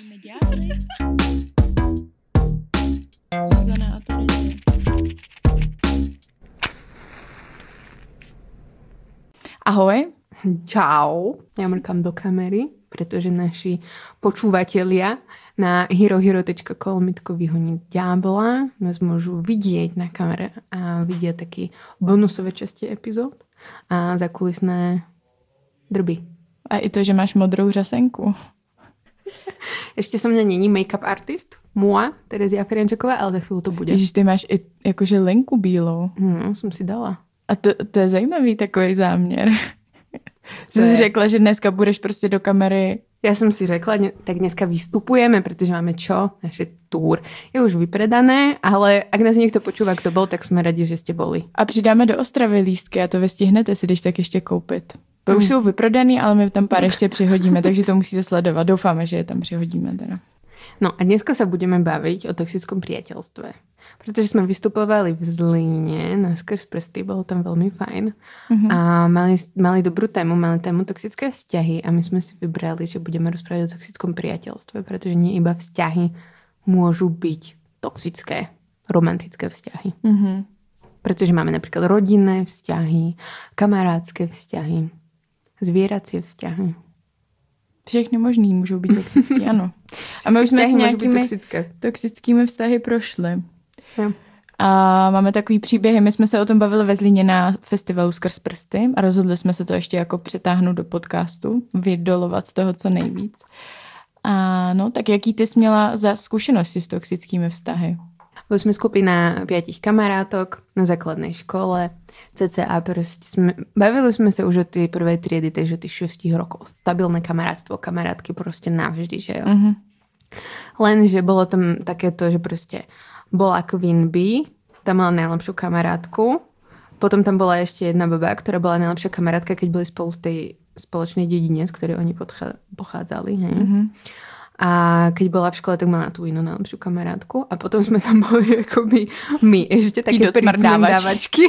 Ďábly. Zuzana a Terezie. Ahoj. Čau, ja mrkám do kamery, pretože naši počúvatelia na herohero.com vyhoniť ďábla nás môžu vidieť na kamere a vidia taký bonusové časti epizód a zakulisné drby. A i to, že máš modrou řasenku. Ešte som mňa není make-up artist, Mua, Terezia Ferenčeková, ale za chvíľu to bude. Ježíš, ty máš i jakože lenku bílou. Hmm, som si dala. A to, to je zajímavý takový záměr. Jsi je- řekla, že dneska budeš prostě do kamery. Ja som si řekla, tak dneska vystupujeme, pretože máme čo? Naše tour je už vypredané, ale ak nás niekto počúva, kto bol, tak sme radi, že ste boli. A přidáme do Ostravy lístky a to vy stihnete si, když tak ještě koupit. To už jsou vyprodaný, ale my tam pár ještě přihodíme, takže to musíte sledovat. Doufáme, že je tam přihodíme teda. No a dneska sa budeme baviť o toxickom priateľstve. Pretože sme vystupovali v Zlíne na Skrz prsty, bolo tam veľmi fajn. Mhm. A mali, mali dobrú tému, mali tému toxické vzťahy a my sme si vybrali, že budeme rozprávať o toxickom priateľstve, pretože nie iba vzťahy môžu byť toxické, romantické vzťahy. Mhm. Pretože máme napríklad rodinné vzťahy, kamarádske vzťahy, zvieracie vzťahy. Všechny možný můžou být toxický, ano. A my už jsme s nějakými toxické. toxickými vztahy prošli. Jo. A máme takový příběhy, my jsme se o tom bavili ve Zlíně na festivalu Skrz prsty a rozhodli jsme se to ještě jako přetáhnout do podcastu, vydolovat z toho co nejvíc. A no, tak jaký ty jsi měla za zkušenosti s toxickými vztahy? Boli sme skupina piatich kamarátok na základnej škole, CCA proste sme, bavili sme sa už od tej prvej triedy, takže tých 6 rokov. Stabilné kamarátstvo, kamarátky proste navždy, že jo. Mhm. Lenže bolo tam takéto, že proste bola Queen Bee, tam mala najlepšiu kamarátku, potom tam bola ešte jedna baba, ktorá bola najlepšia kamarátka, keď boli spolu v tej spoločnej dedine, z ktorej oni pochádzali. Hej. Mhm. A keď bola v škole, tak mala tú inú najlepšiu kamarátku. A potom sme tam boli akoby my, ešte také docmrdávačky. dávačky.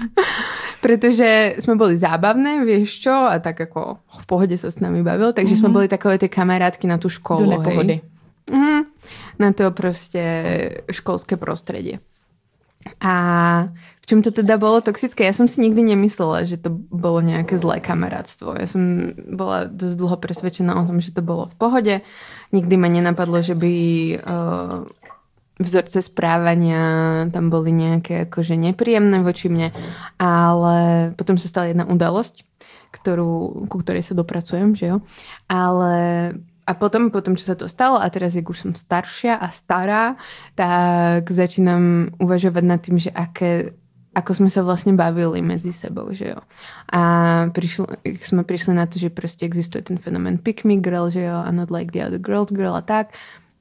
Pretože sme boli zábavné, vieš čo, a tak ako v pohode sa s nami bavil, takže mm-hmm. sme boli takové tie kamarátky na tú školu. Do nepohody. Hej. Mm, na to proste školské prostredie. A v čom to teda bolo toxické? Ja som si nikdy nemyslela, že to bolo nejaké zlé kamarátstvo. Ja som bola dosť dlho presvedčená o tom, že to bolo v pohode. Nikdy ma nenapadlo, že by uh, vzorce správania tam boli nejaké akože nepríjemné voči mne. Ale potom sa stala jedna udalosť, ktorú, ku ktorej sa dopracujem, že jo. Ale a potom, potom, čo sa to stalo, a teraz, jak už som staršia a stará, tak začínam uvažovať nad tým, že aké, ako sme sa vlastne bavili medzi sebou, že jo. A prišlo, sme prišli na to, že proste existuje ten fenomén pick me girl, že jo, a not like the other girls girl a tak,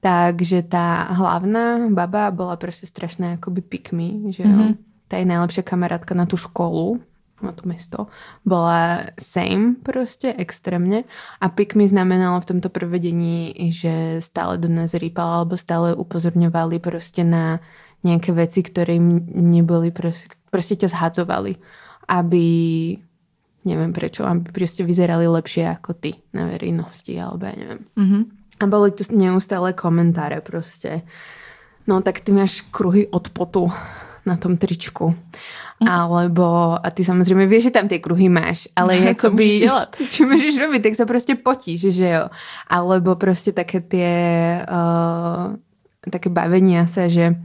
takže tá hlavná baba bola proste strašná akoby pick me, že jo. Mm-hmm. Tá je najlepšia kamarátka na tú školu, na to mesto, bola same proste, extrémne. A pick me znamenalo v tomto prevedení, že stále do nás rýpala, alebo stále upozorňovali proste na nejaké veci, ktoré im neboli proste, proste ťa zhadzovali, aby neviem prečo, aby proste vyzerali lepšie ako ty na verejnosti, alebo ja neviem. Mhm. A boli to neustále komentáre proste. No tak ty máš kruhy od potu na tom tričku. Alebo, a ty samozrejme vieš, že tam tie kruhy máš, ale Co akoby, můžeš dělat? Čo môžeš robiť, tak sa proste potíš, že jo. Alebo proste také tie uh, také bavenia sa, že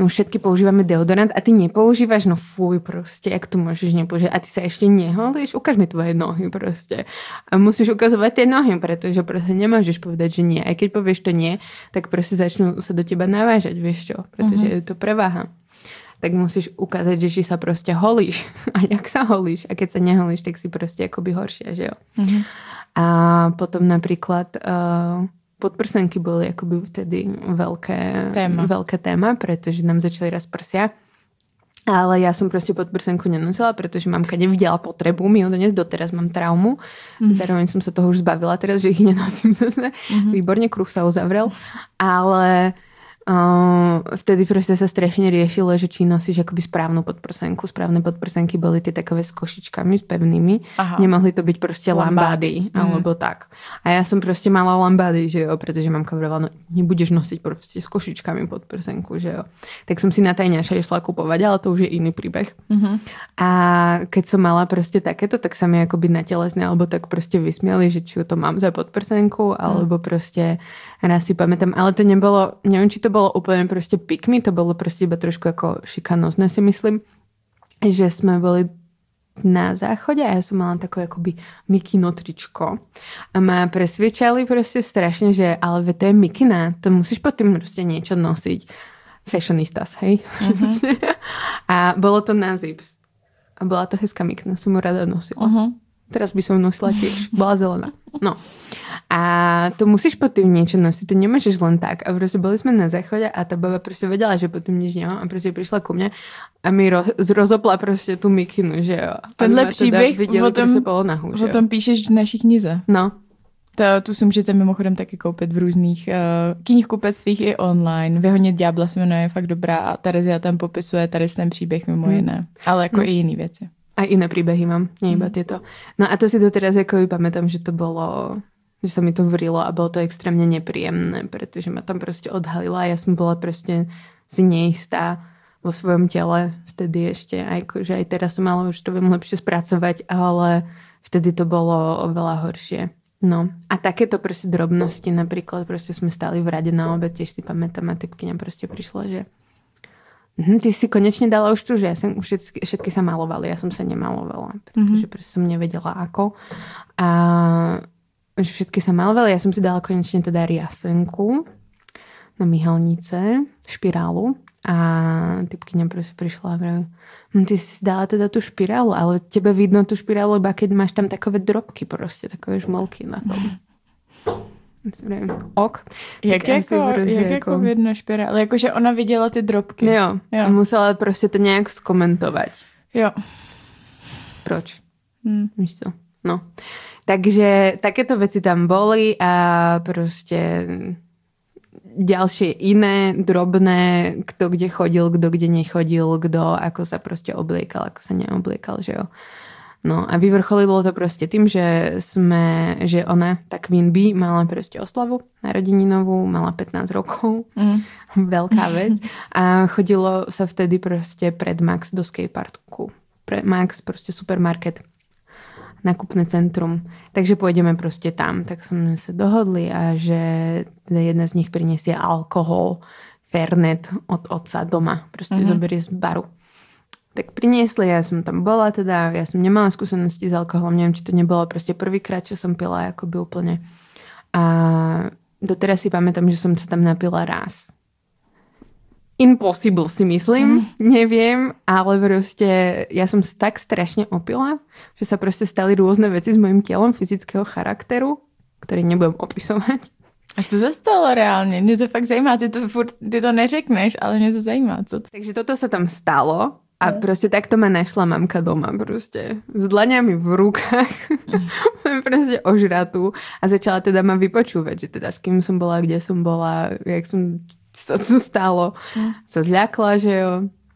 no všetky používame deodorant a ty nepoužívaš, no fuj proste, jak to môžeš nepoužívať a ty sa ešte neholíš, ukáž mi tvoje nohy proste. A musíš ukazovať tie nohy, pretože proste nemôžeš povedať, že nie. Aj keď povieš to nie, tak proste začnú sa do teba navážať, vieš čo, pretože mm-hmm. je to preváha. Tak musíš ukázať, že či sa proste holíš a jak sa holíš a keď sa neholíš, tak si proste akoby horšia, že jo. Mhm. A potom napríklad uh, podprsenky boli akoby vtedy veľké Téma. veľké téma, pretože nám začali raz prsia. Ale ja som proste podprsenku nenosila, pretože mamka nevidela potrebu mi ho doniesť. Doteraz mám traumu. Mm. Zároveň som sa toho už zbavila teraz, že ich nenosím zase. Mm-hmm. Výborne, kruh sa uzavrel. Ale Uh, vtedy proste sa strašne riešilo, že či nosíš akoby správnu podprsenku. Správne podprsenky boli tie takové s košičkami, s pevnými. Aha. Nemohli to byť proste Lambády. lambády, alebo tak. A ja som proste mala lambády, že jo, pretože mamka hovorila, no nebudeš nosiť proste s košičkami podprsenku, že jo. Tak som si na tajňaša išla kupovať, ale to už je iný príbeh. Mhm. A keď som mala proste takéto, tak sa mi akoby na telesne alebo tak proste vysmiali, že či to mám za podprsenku, alebo proste raz si pamätám, ale to nebolo, neviem, či to bolo úplne proste pikmi, to bolo proste iba trošku ako šikanozne si myslím, že sme boli na záchode a ja som mala takové akoby mikino tričko. A ma presviečali proste strašne, že ale ve to je mikina, to musíš pod tým proste niečo nosiť. Fashionistas, hej? a bolo to na zips. A bola to hezká mikna, som ju rada nosila. Mhm. Teraz by som nosila tiež. Bola zelená. No. A to musíš pod tým niečo nosiť, to nemôžeš len tak. A proste boli sme na záchode a tá baba proste vedela, že pod tým nič nemám a proste prišla ku mne a mi ro- zrozopla proste tú mikinu, že jo. Tenhle příběh viděli o tom- nahu, O tom píšeš v naší knize. No, To, tu si můžete mimochodem taky koupit v různých uh, knihkupectvích i online. Vyhonit ďábla se jmenuje, je fakt dobrá a Terezia tam popisuje tady ten příběh mimo Hmm. jiné. Ale jako No. i jiný věci. A iné príbehy mám, nie iba tieto. No a to si doteraz ako pamätám, že to bolo že sa mi to vrilo a bolo to extrémne nepríjemné, pretože ma tam proste odhalila a ja som bola proste si neistá vo svojom tele vtedy ešte, aj, že aj teraz som ale už to viem lepšie spracovať, ale vtedy to bolo oveľa horšie. No a takéto proste drobnosti, napríklad proste sme stali v rade na obed, tiež si pamätám a typkyňa proste prišla, že Mhm, ty si konečne dala už tu, že ja som, už všetky, všetky sa malovali, ja som sa nemalovala, pretože mm-hmm. som nevedela ako. A že všetky sa malovali, ja som si dala konečne teda riasenku na myhalnice, špirálu a typkyňa proste prišla a vraví, hm, ty si dala teda tú špirálu, ale tebe vidno tú špirálu iba keď máš tam takové drobky proste, takové žmolky na tom. Vravím, ok. Jak, Tak jako, prostě jak jako- jako vidno špirály? Jakože ona viděla ty drobky. Jo, Jo. musela proste to nejak skomentovať. Jo. Proč? Hm. Víš co? No. Takže takéto veci tam boli a proste ďalšie iné, drobné, kto kde chodil, kto kde nechodil, kto ako sa proste obliekal, ako sa neobliekal, že jo. No a vyvrcholilo to proste tým, že sme, že ona, tá Queen Bee, mala proste oslavu narodeninovú, mala 15 rokov, Mm. veľká vec a chodilo sa vtedy proste pred Max do skateparku. Pre Max, proste supermarket nakupné centrum. Takže pôjdeme proste tam. Tak sme sa dohodli a že teda jedna z nich prinesie alkohol, Fernet od otca doma. Proste mm-hmm. zoberie z baru. Tak priniesli, ja som tam bola teda, ja som nemala skúsenosti s alkoholom, neviem, či to nebolo proste prvýkrát, čo som pila akoby úplne. A doteraz si pamätám, že som sa tam napila raz. Impossible si myslím, mm. neviem, ale proste ja som sa tak strašne opila, že sa proste stali rôzne veci s mojim telom fyzického charakteru, ktorý nebudem opisovať. A co se stalo reálně? Mě to fakt zajímá, ty to, furt, ty to neřekneš, ale mě to zajímá, co to... Takže toto sa tam stalo a proste takto ma našla mamka doma proste. S dlaňami v rukách. proste ožratú. A začala teda ma vypočúvať, že teda s kým som bola, kde som bola, jak som sa tu stalo. Sa zľakla, že jo.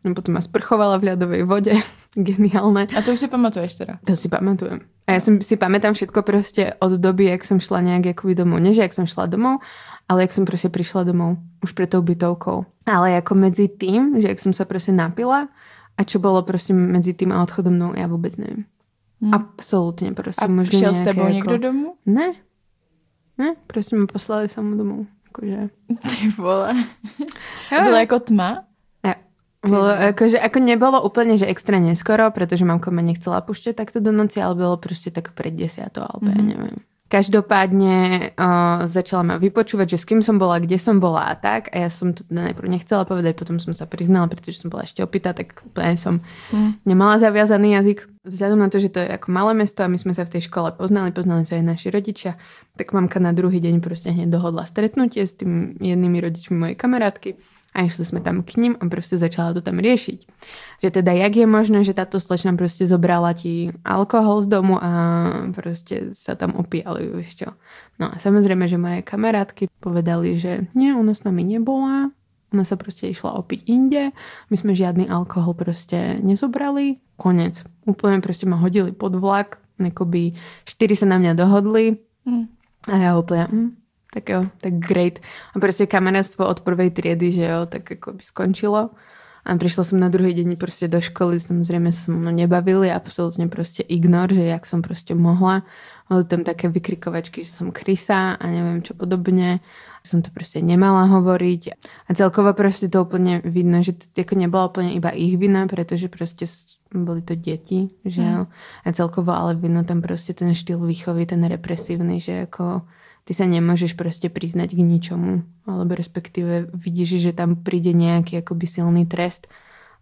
No potom ma sprchovala v ľadovej vode. Geniálne. A to už si pamatuješ teda. To si pamatujem. A ja som, si pamätám všetko proste od doby, jak som šla nejak akoby domov. Nie, že jak som šla domov, ale jak som proste prišla domov. Už pred tou bytovkou. Ale ako medzi tým, že jak som sa proste napila a čo bolo proste medzi tým a odchodom domov, ja vôbec neviem. Hm. Absolútne proste. A možno šel s tebou ako- někdo domů? Ne. Ne, proste ma poslali samú domov. Akože... Ty vole. Jo, Bylo jo. jako tma? Ja. Bolo, akože, ako nebolo úplne, že extra neskoro, pretože mamka ma nechcela pušťať takto do noci, ale bolo proste tak pred desiatou, alebo mm-hmm. ja neviem. Každopádne uh, začala ma vypočúvať, že s kým som bola, kde som bola a tak. A ja som to teda najprv nechcela povedať, potom som sa priznala, pretože som bola ešte opýta, tak úplne som Hm. nemala zaviazaný jazyk. Vzhľadom na to, že to je ako malé mesto a my sme sa v tej škole poznali, poznali sa aj naši rodičia, tak mamka na druhý deň proste hneď dohodla stretnutie s tým jednými rodičmi mojej kamarátky a išli sme tam k ním a proste začala to tam riešiť. Že teda, jak je možné, že táto slečna proste zobrala ti alkohol z domu a proste sa tam opíjali, vieš čo. No a samozrejme, že moje kamarátky povedali, že nie, ona s nami nebola, Ona sa proste išla opiť inde, my sme žiadny alkohol proste nezobrali, konec. Úplne proste ma hodili pod vlak, akoby štyri sa na mňa dohodli Mm. a ja úplne, hm, tak jo, tak great. A proste kamarátstvo od prvej triedy, že jo, tak ako by skončilo. A prišla som na druhý deň proste do školy, samozrejme sa so mnou nebavili, absolútne proste ignor, že jak som proste mohla. Boli tam také vykrikovačky, že som krysa a neviem čo podobne. Som to proste nemala hovoriť. A celkovo proste to úplne vidno, že to ako nebola úplne iba ich vina, pretože proste s- boli to deti, že jo. A celkovo ale vidno tam proste ten štýl výchovy, ten represívny, že ako ty sa nemôžeš proste priznať k ničomu, alebo respektíve vidíš, že tam príde nejaký akoby silný trest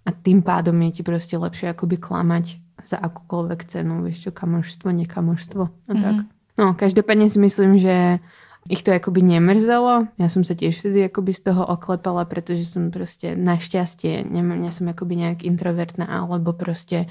a tým pádom je ti proste lepšie akoby klamať za akúkoľvek cenu, vieš čo, kamožstvo, nekamožstvo a mm-hmm. tak. No, každopádne si myslím, že ich to akoby nemrzelo. Ja som sa tiež vtedy akoby z toho oklepala, pretože som proste našťastie, neviem, ja som akoby nejak introvertná, alebo proste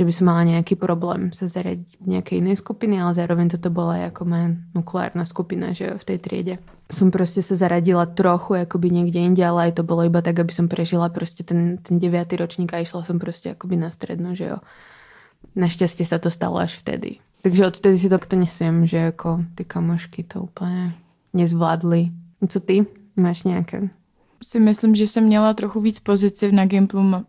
že by som mala nejaký problém sa zaradiť v nejakej inej skupiny, ale zároveň toto bola ako moja nukleárna skupina, že v tej triede. Som proste sa zaradila trochu akoby niekde inde, ale aj to bolo iba tak, aby som prežila proste ten, ten 9. ročník a išla som proste akoby na strednú, že jo. Našťastie sa to stalo až vtedy. Takže odtedy si to nesiem, že ako ty kamošky to úplně nezvládli. Co ty? Máš nějaké? Si myslím, že jsem měla trochu víc pozici na Gimplu m-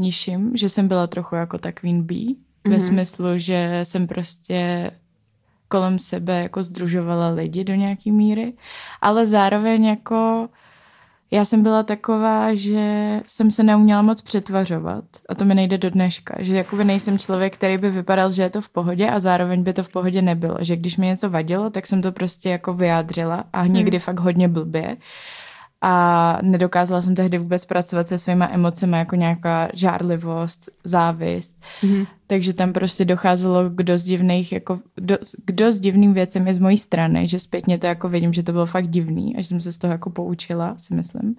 nižším, že jsem byla trochu jako ta Queen Bee, mm-hmm. ve Mhm. smyslu, že jsem prostě kolem sebe jako združovala lidi do nějaký míry, ale zároveň jako já jsem byla taková, že jsem se neuměla moc přetvařovat a to mi nejde do dneška, že jakoby nejsem člověk, který by vypadal, že je to v pohodě a zároveň by to v pohodě nebylo, že když mi něco vadilo, tak jsem to prostě jako vyjádřila a někdy hmm. fakt hodně blbě a nedokázala jsem tehdy vůbec pracovat se svýma emocemi jako nějaká žárlivost, závist. Mm-hmm. Takže tam prostě docházelo k dost divných, jako do, k dost divným věcem i z mojí strany, že zpětně to jako vidím, že to bylo fakt divný a že jsem se z toho jako poučila, si myslím.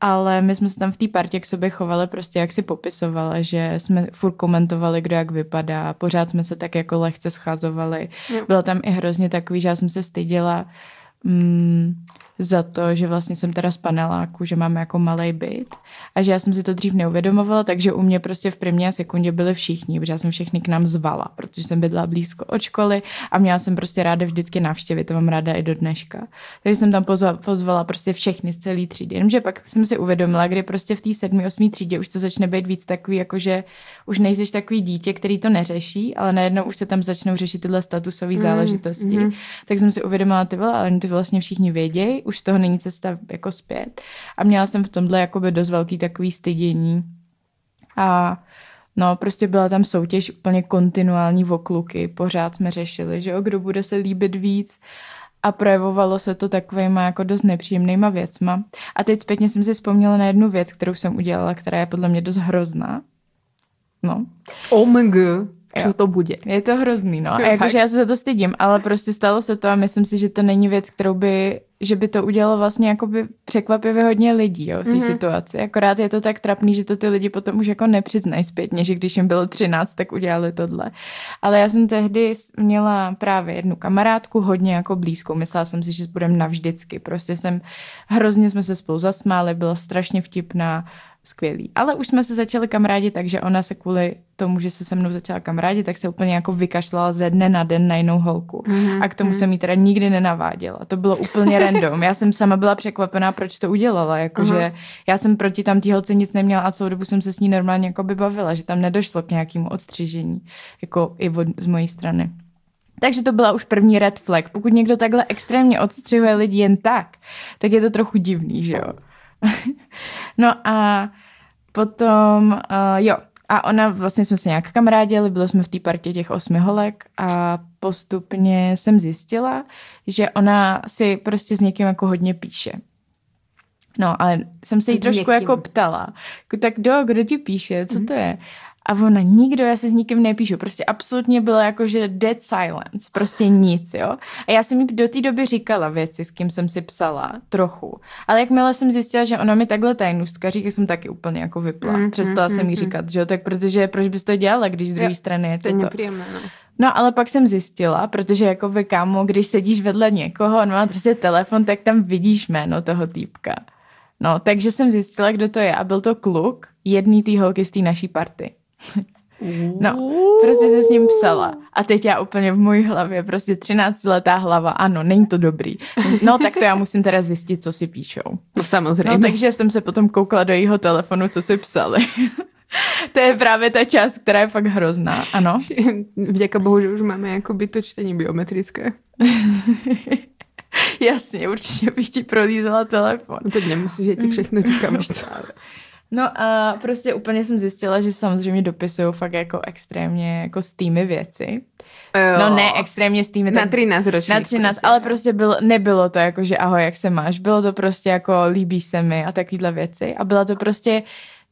Ale my jsme se tam v té partě k sobě chovali prostě, jak si popisovali, že jsme furt komentovali, kdo jak vypadá, pořád jsme se tak jako lehce scházovali. Jo. Bylo tam i hrozně takový, že já jsem se styděla mm, za to, že vlastně jsem teda z paneláku, že máme jako malý byt a že já jsem si to dřív neuvědomovala, takže u mě prostě v první a sekundě byli všichni, protože já jsem všechny k nám zvala, protože jsem bydlela blízko od školy a měla jsem prostě ráda vždycky návštěvy, to mám ráda i do dneška. Takže jsem tam pozvala, pozvala prostě všechny z celé třídy, jenomže pak jsem si uvědomila, kdy prostě v té sedmi, osmý třídě už to začne být víc takový, jakože už nejsiš takový dítě, který to neřeší, ale najednou už se tam začnou řešit tyhle statusové Mm, záležitosti. mhm. Tak jsem si uvědomila, ty vole, ale oni to vlastně všichni vědějí, už z toho není cesta jako zpět. A měla jsem v tomhle jakoby dost velký takový stydění. A no, prostě byla tam soutěž úplně kontinuální vokluky, pořád jsme řešili, že jo, kdo bude se líbit víc a projevovalo se to takovýma jako dost nepříjemnýma věcma. A teď zpětně jsem si vzpomněla na jednu věc, kterou jsem udělala, která je podle mě dost hrozná. No, Oh my god, Jo. to bude? je to hrozný, no. A jakože já se za to stydím, ale prostě stalo se to a myslím si, že to není věc, kterou by, že by to udělalo vlastně jakoby překvapivě hodně lidí, jo, v té Mhm. mm-hmm. situaci. Akorát je to tak trapný, že to ty lidi potom už jako nepřiznají zpětně, že když jim bylo 13, tak udělali tohle. Ale já jsem tehdy měla právě jednu kamarádku, hodně jako blízkou. Myslela jsem si, že budeme navždycky. Prostě jsem, hrozně jsme se spolu zasmáli, byla strašně vtipná, skvělý. Ale už jsme se začali kamarádit, takže ona se kvůli tomu, že se se mnou začala kamarádit, tak se úplně jako vykašlala ze dne na den na jinou holku. Mhm, A k tomu jsem jí teda nikdy nenaváděla. To bylo úplně random. Já jsem sama byla překvapená, proč to udělala. Jakože já jsem proti tam té holce nic neměla a celou dobu jsem se s ní normálně jako by bavila, že tam nedošlo k nějakému odstřižení, jako i od, z mojí strany. Takže to byla už první red flag. Pokud někdo takhle extrémně odstřihuje lidi jen tak, tak je to trochu divný, že jo? No a potom, uh, jo, a ona, vlastně jsme se nějak kamarádili, byli jsme v té partě těch osmi holek a postupně jsem zjistila, že ona si prostě s někým jako hodně píše. No, ale jsem se jí S trošku někým. jako ptala, jako, tak kdo, kdo ti píše, co to je? A ona, nikdo, já se s nikým nepíšu. Prostě absolutně bylo jako, že dead silence. Prostě nic, jo. A já jsem jí do té doby říkala věci, s kým jsem si psala, trochu. Ale jakmile jsem zjistila, že ona mi takhle tajnůstka říká, jsem taky úplně jako vypla. Mm, Přestala mm, jsem jí mm, říkat, že jo, tak protože proč bys to dělala, když z druhé strany je To to, je to. nepříjemné, no. No ale pak jsem zjistila, protože jako by kámo, když sedíš vedle někoho, on má prostě telefon, tak tam vidíš jméno toho týpka. No, takže jsem zjistila, kdo to je a byl to kluk jedný té holky z té naší party. No, prostě se s ním psala. A teď já úplně v mojí hlavě, prostě 13-letá hlava, ano, není to dobrý. No, tak to já musím teda zjistit, co si píšou. No samozřejmě. No, takže jsem se potom koukla do jeho telefonu, co si psali. to je právě ta část, která je fakt hrozná, ano. Vďaka bohu, že už máme jakoby to čtení biometrické. Jasně, určitě bych ti prolízala telefon. No teď nemusíš, že ti všechno říkám, víš co. No a prostě úplně jsem zjistila, že samozřejmě dopisují fakt jako extrémně jako s tými věci. Jo. No ne extrémně s tými. Na 13 ročník. Na 13, ale prostě bylo, nebylo to jako, že ahoj, jak se máš. Bylo to prostě jako líbíš se mi a takovýhle věci. A byla to prostě,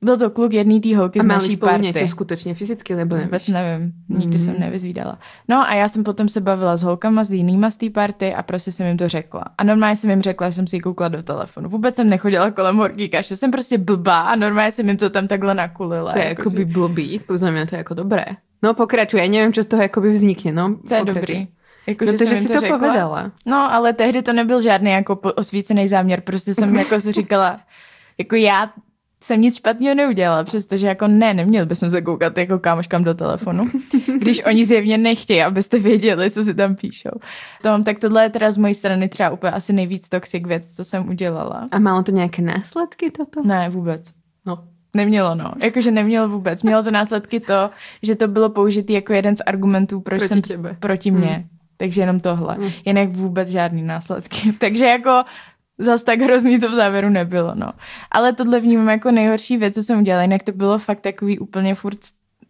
byl to kluk jedný té holky A z naší party. něco skutečně fyzicky, nebo Vůbec nevíš? nevím, nikdy Mhm. jsem nevyzvídala. No a já jsem potom se bavila s holkama, s jinýma z té party a prostě jsem jim to řekla. A normálně jsem jim řekla, že jsem si ji koukla do telefonu. Vůbec jsem nechodila kolem horký kaše, jsem prostě blbá a normálně jsem jim to tam takhle nakulila. To je jako, že- blbý, podle mě to je jako dobré. No pokračuj, já nevím, co z toho jakoby vznikne, no. Co je dobrý. Jako, No že to, jsem že jim si to řekla. povedala. No, ale tehdy to nebyl žádný jako osvícený záměr, prostě jsem jako si říkala, jako já jsem nic špatného neudělala, přestože jako ne, neměl bychom se koukat jako kámoškám do telefonu, když oni zjevně nechtějí, abyste věděli, co si tam píšou. To, tak tohle je teda z mojí strany třeba úplně asi nejvíc toxic věc, co jsem udělala. A malo to nějaké následky toto? Ne, vůbec. No. Nemělo, no. Jakože nemělo vůbec. Mělo to následky to, že to bylo použitý jako jeden z argumentů, proč Proti jsem tebe. proti mně. Takže jenom tohle. Mm. Jinak vůbec žádný následky. Takže jako zas tak hrozný to v závěru nebylo, no. Ale tohle vnímám jako nejhorší věc, co jsem udělala. Jinak to bylo fakt takový úplně furt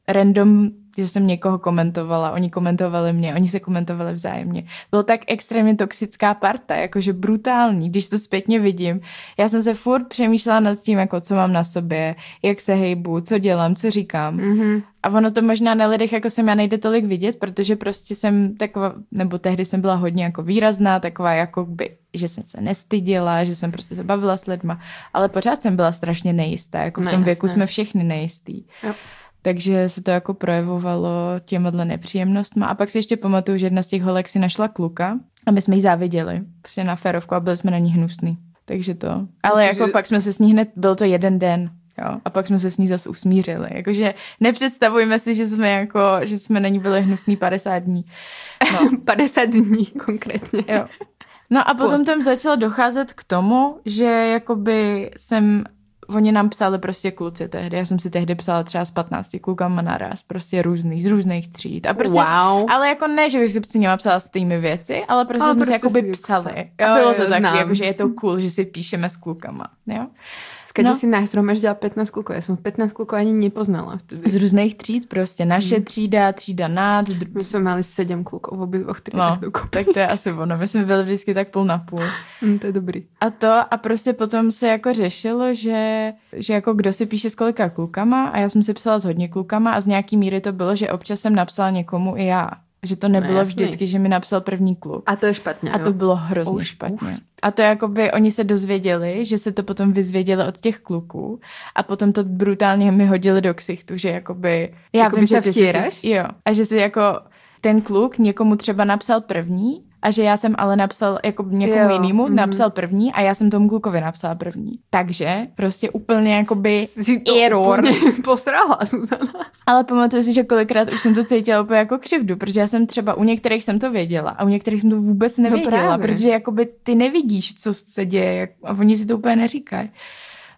random, že jsem někoho komentovala, oni komentovali mě, oni se komentovali vzájemně. Bylo tak extrémně toxická parta, jakože brutální, když to zpětně vidím. Já jsem se furt přemýšlela nad tím, jako co mám na sobě, jak se hejbu, co dělám, co říkám. Mhm. A ono to možná na lidech, jako jsem já nejde tolik vidět, protože prostě jsem taková, nebo tehdy jsem byla hodně jako výrazná, taková jako by, že jsem se nestyděla, že jsem prostě se bavila s lidma, ale pořád jsem byla strašně nejistá, jako v No tom věku jasné. jsme všechny nejistý. Jo. Takže se to jako projevovalo těmhle nepříjemnostma. A pak si ještě pamatuju, že jedna z těch holek si našla kluka a my jsme jí záviděli. Prostě na férovku a byli jsme na ní hnusný. Takže to. Ale Takže- jako pak jsme se s ní hned, byl to jeden den. Jo, a pak jsme se s ní zase usmířili. Jakože nepředstavujme si, že jsme jako, že jsme na ní byli hnusný 50 dní. No, 50 dní konkrétně. jo. No a potom Post. tam začalo docházet k tomu, že jakoby jsem, oni nám psali prostě kluci tehdy, já jsem si tehdy psala třeba s 15 klukama naraz, prostě různý, z různých tříd. A prostě, wow. ale jako ne, že bych si s nimi psala stejné věci, ale prostě Ale jsme si prostě jakoby si psali. psali. Jo, bylo jo, to taky, znám. jako, že je to cool, že si píšeme s klukama. Jo? Skade No. si nahromaždila 15 klukov. Já jsem 15 klukov ani nepoznala vtedy. Z různých tříd prostě. Naše Hmm. třída, třída nad, dr- My jsme mali 7 klukov v obidvoch no, triedách dokopy. tak to je asi ono. My jsme byli vždycky tak půl na půl. Mm, to je dobrý. A to a prostě potom se jako řešilo, že, že jako kdo si píše s kolika klukama a já jsem si psala s hodně klukama a z nějaký míry to bylo, že občas jsem napsala někomu i já. Že to nebylo No, jasný. vždycky, že mi napsal první kluk. A to je špatně, A to jo? bylo hrozně Už, špatně. A to jakoby oni se dozvěděli, že se to potom vyzvěděli od těch kluků a potom to brutálně mi hodili do ksichtu, že jakoby... Já Jakoby vím, se že ty Jo. A že si jako ten kluk někomu třeba napsal první a že já jsem ale napsal jako někomu Jo, jinému, mhm. mm. napsal první a já jsem tomu klukovi napsala první. Takže prostě úplně jakoby Si to error. úplně posrala, Zuzana. Ale pamatuju si, že kolikrát už jsem to cítila úplně jako křivdu, protože já jsem třeba u některých jsem to věděla a u některých jsem to vůbec nevěděla, právě. protože jakoby ty nevidíš, co se děje a oni si to úplně neříkají.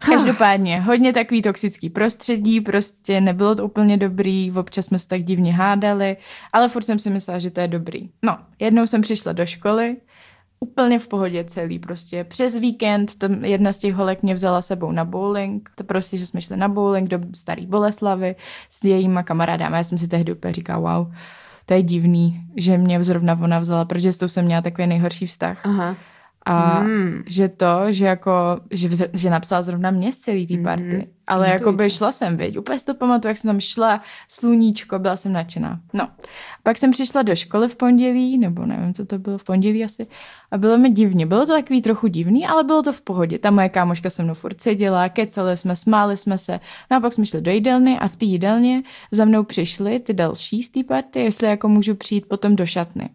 Každopádně, hodně takový toxický prostředí, prostě nebylo to úplně dobrý, občas jsme se tak divně hádali, ale furt jsem si myslela, že to je dobrý. No, jednou jsem přišla do školy, úplně v pohodě celý, prostě přes víkend, tam jedna z těch holek mě vzala sebou na bowling, to prostě, že jsme šli na bowling do Starý Boleslavy s jejíma kamarádama, já jsem si tehdy úplně říkala, wow, to je divný, že mě zrovna ona vzala, protože s tou jsem měla takový nejhorší vztah. Aha. A Hmm. že to, že jako, že, že napsala zrovna mě z celý té party. Mhm. Ale jako by šla jsem, viď. Úplně si to pamatuju, jak jsem tam šla, sluníčko, byla jsem nadšená. No. Pak jsem přišla do školy v pondělí, nebo nevím, co to bylo, v pondělí asi. A bylo mi divně. Bylo to takový trochu divný, ale bylo to v pohodě. Ta moje kámoška se mnou furt seděla, kecali jsme, smáli jsme se. No a pak jsme šli do jídelny a v té jídelně za mnou přišly ty další z té party, jestli jako můžu přijít potom do šatny.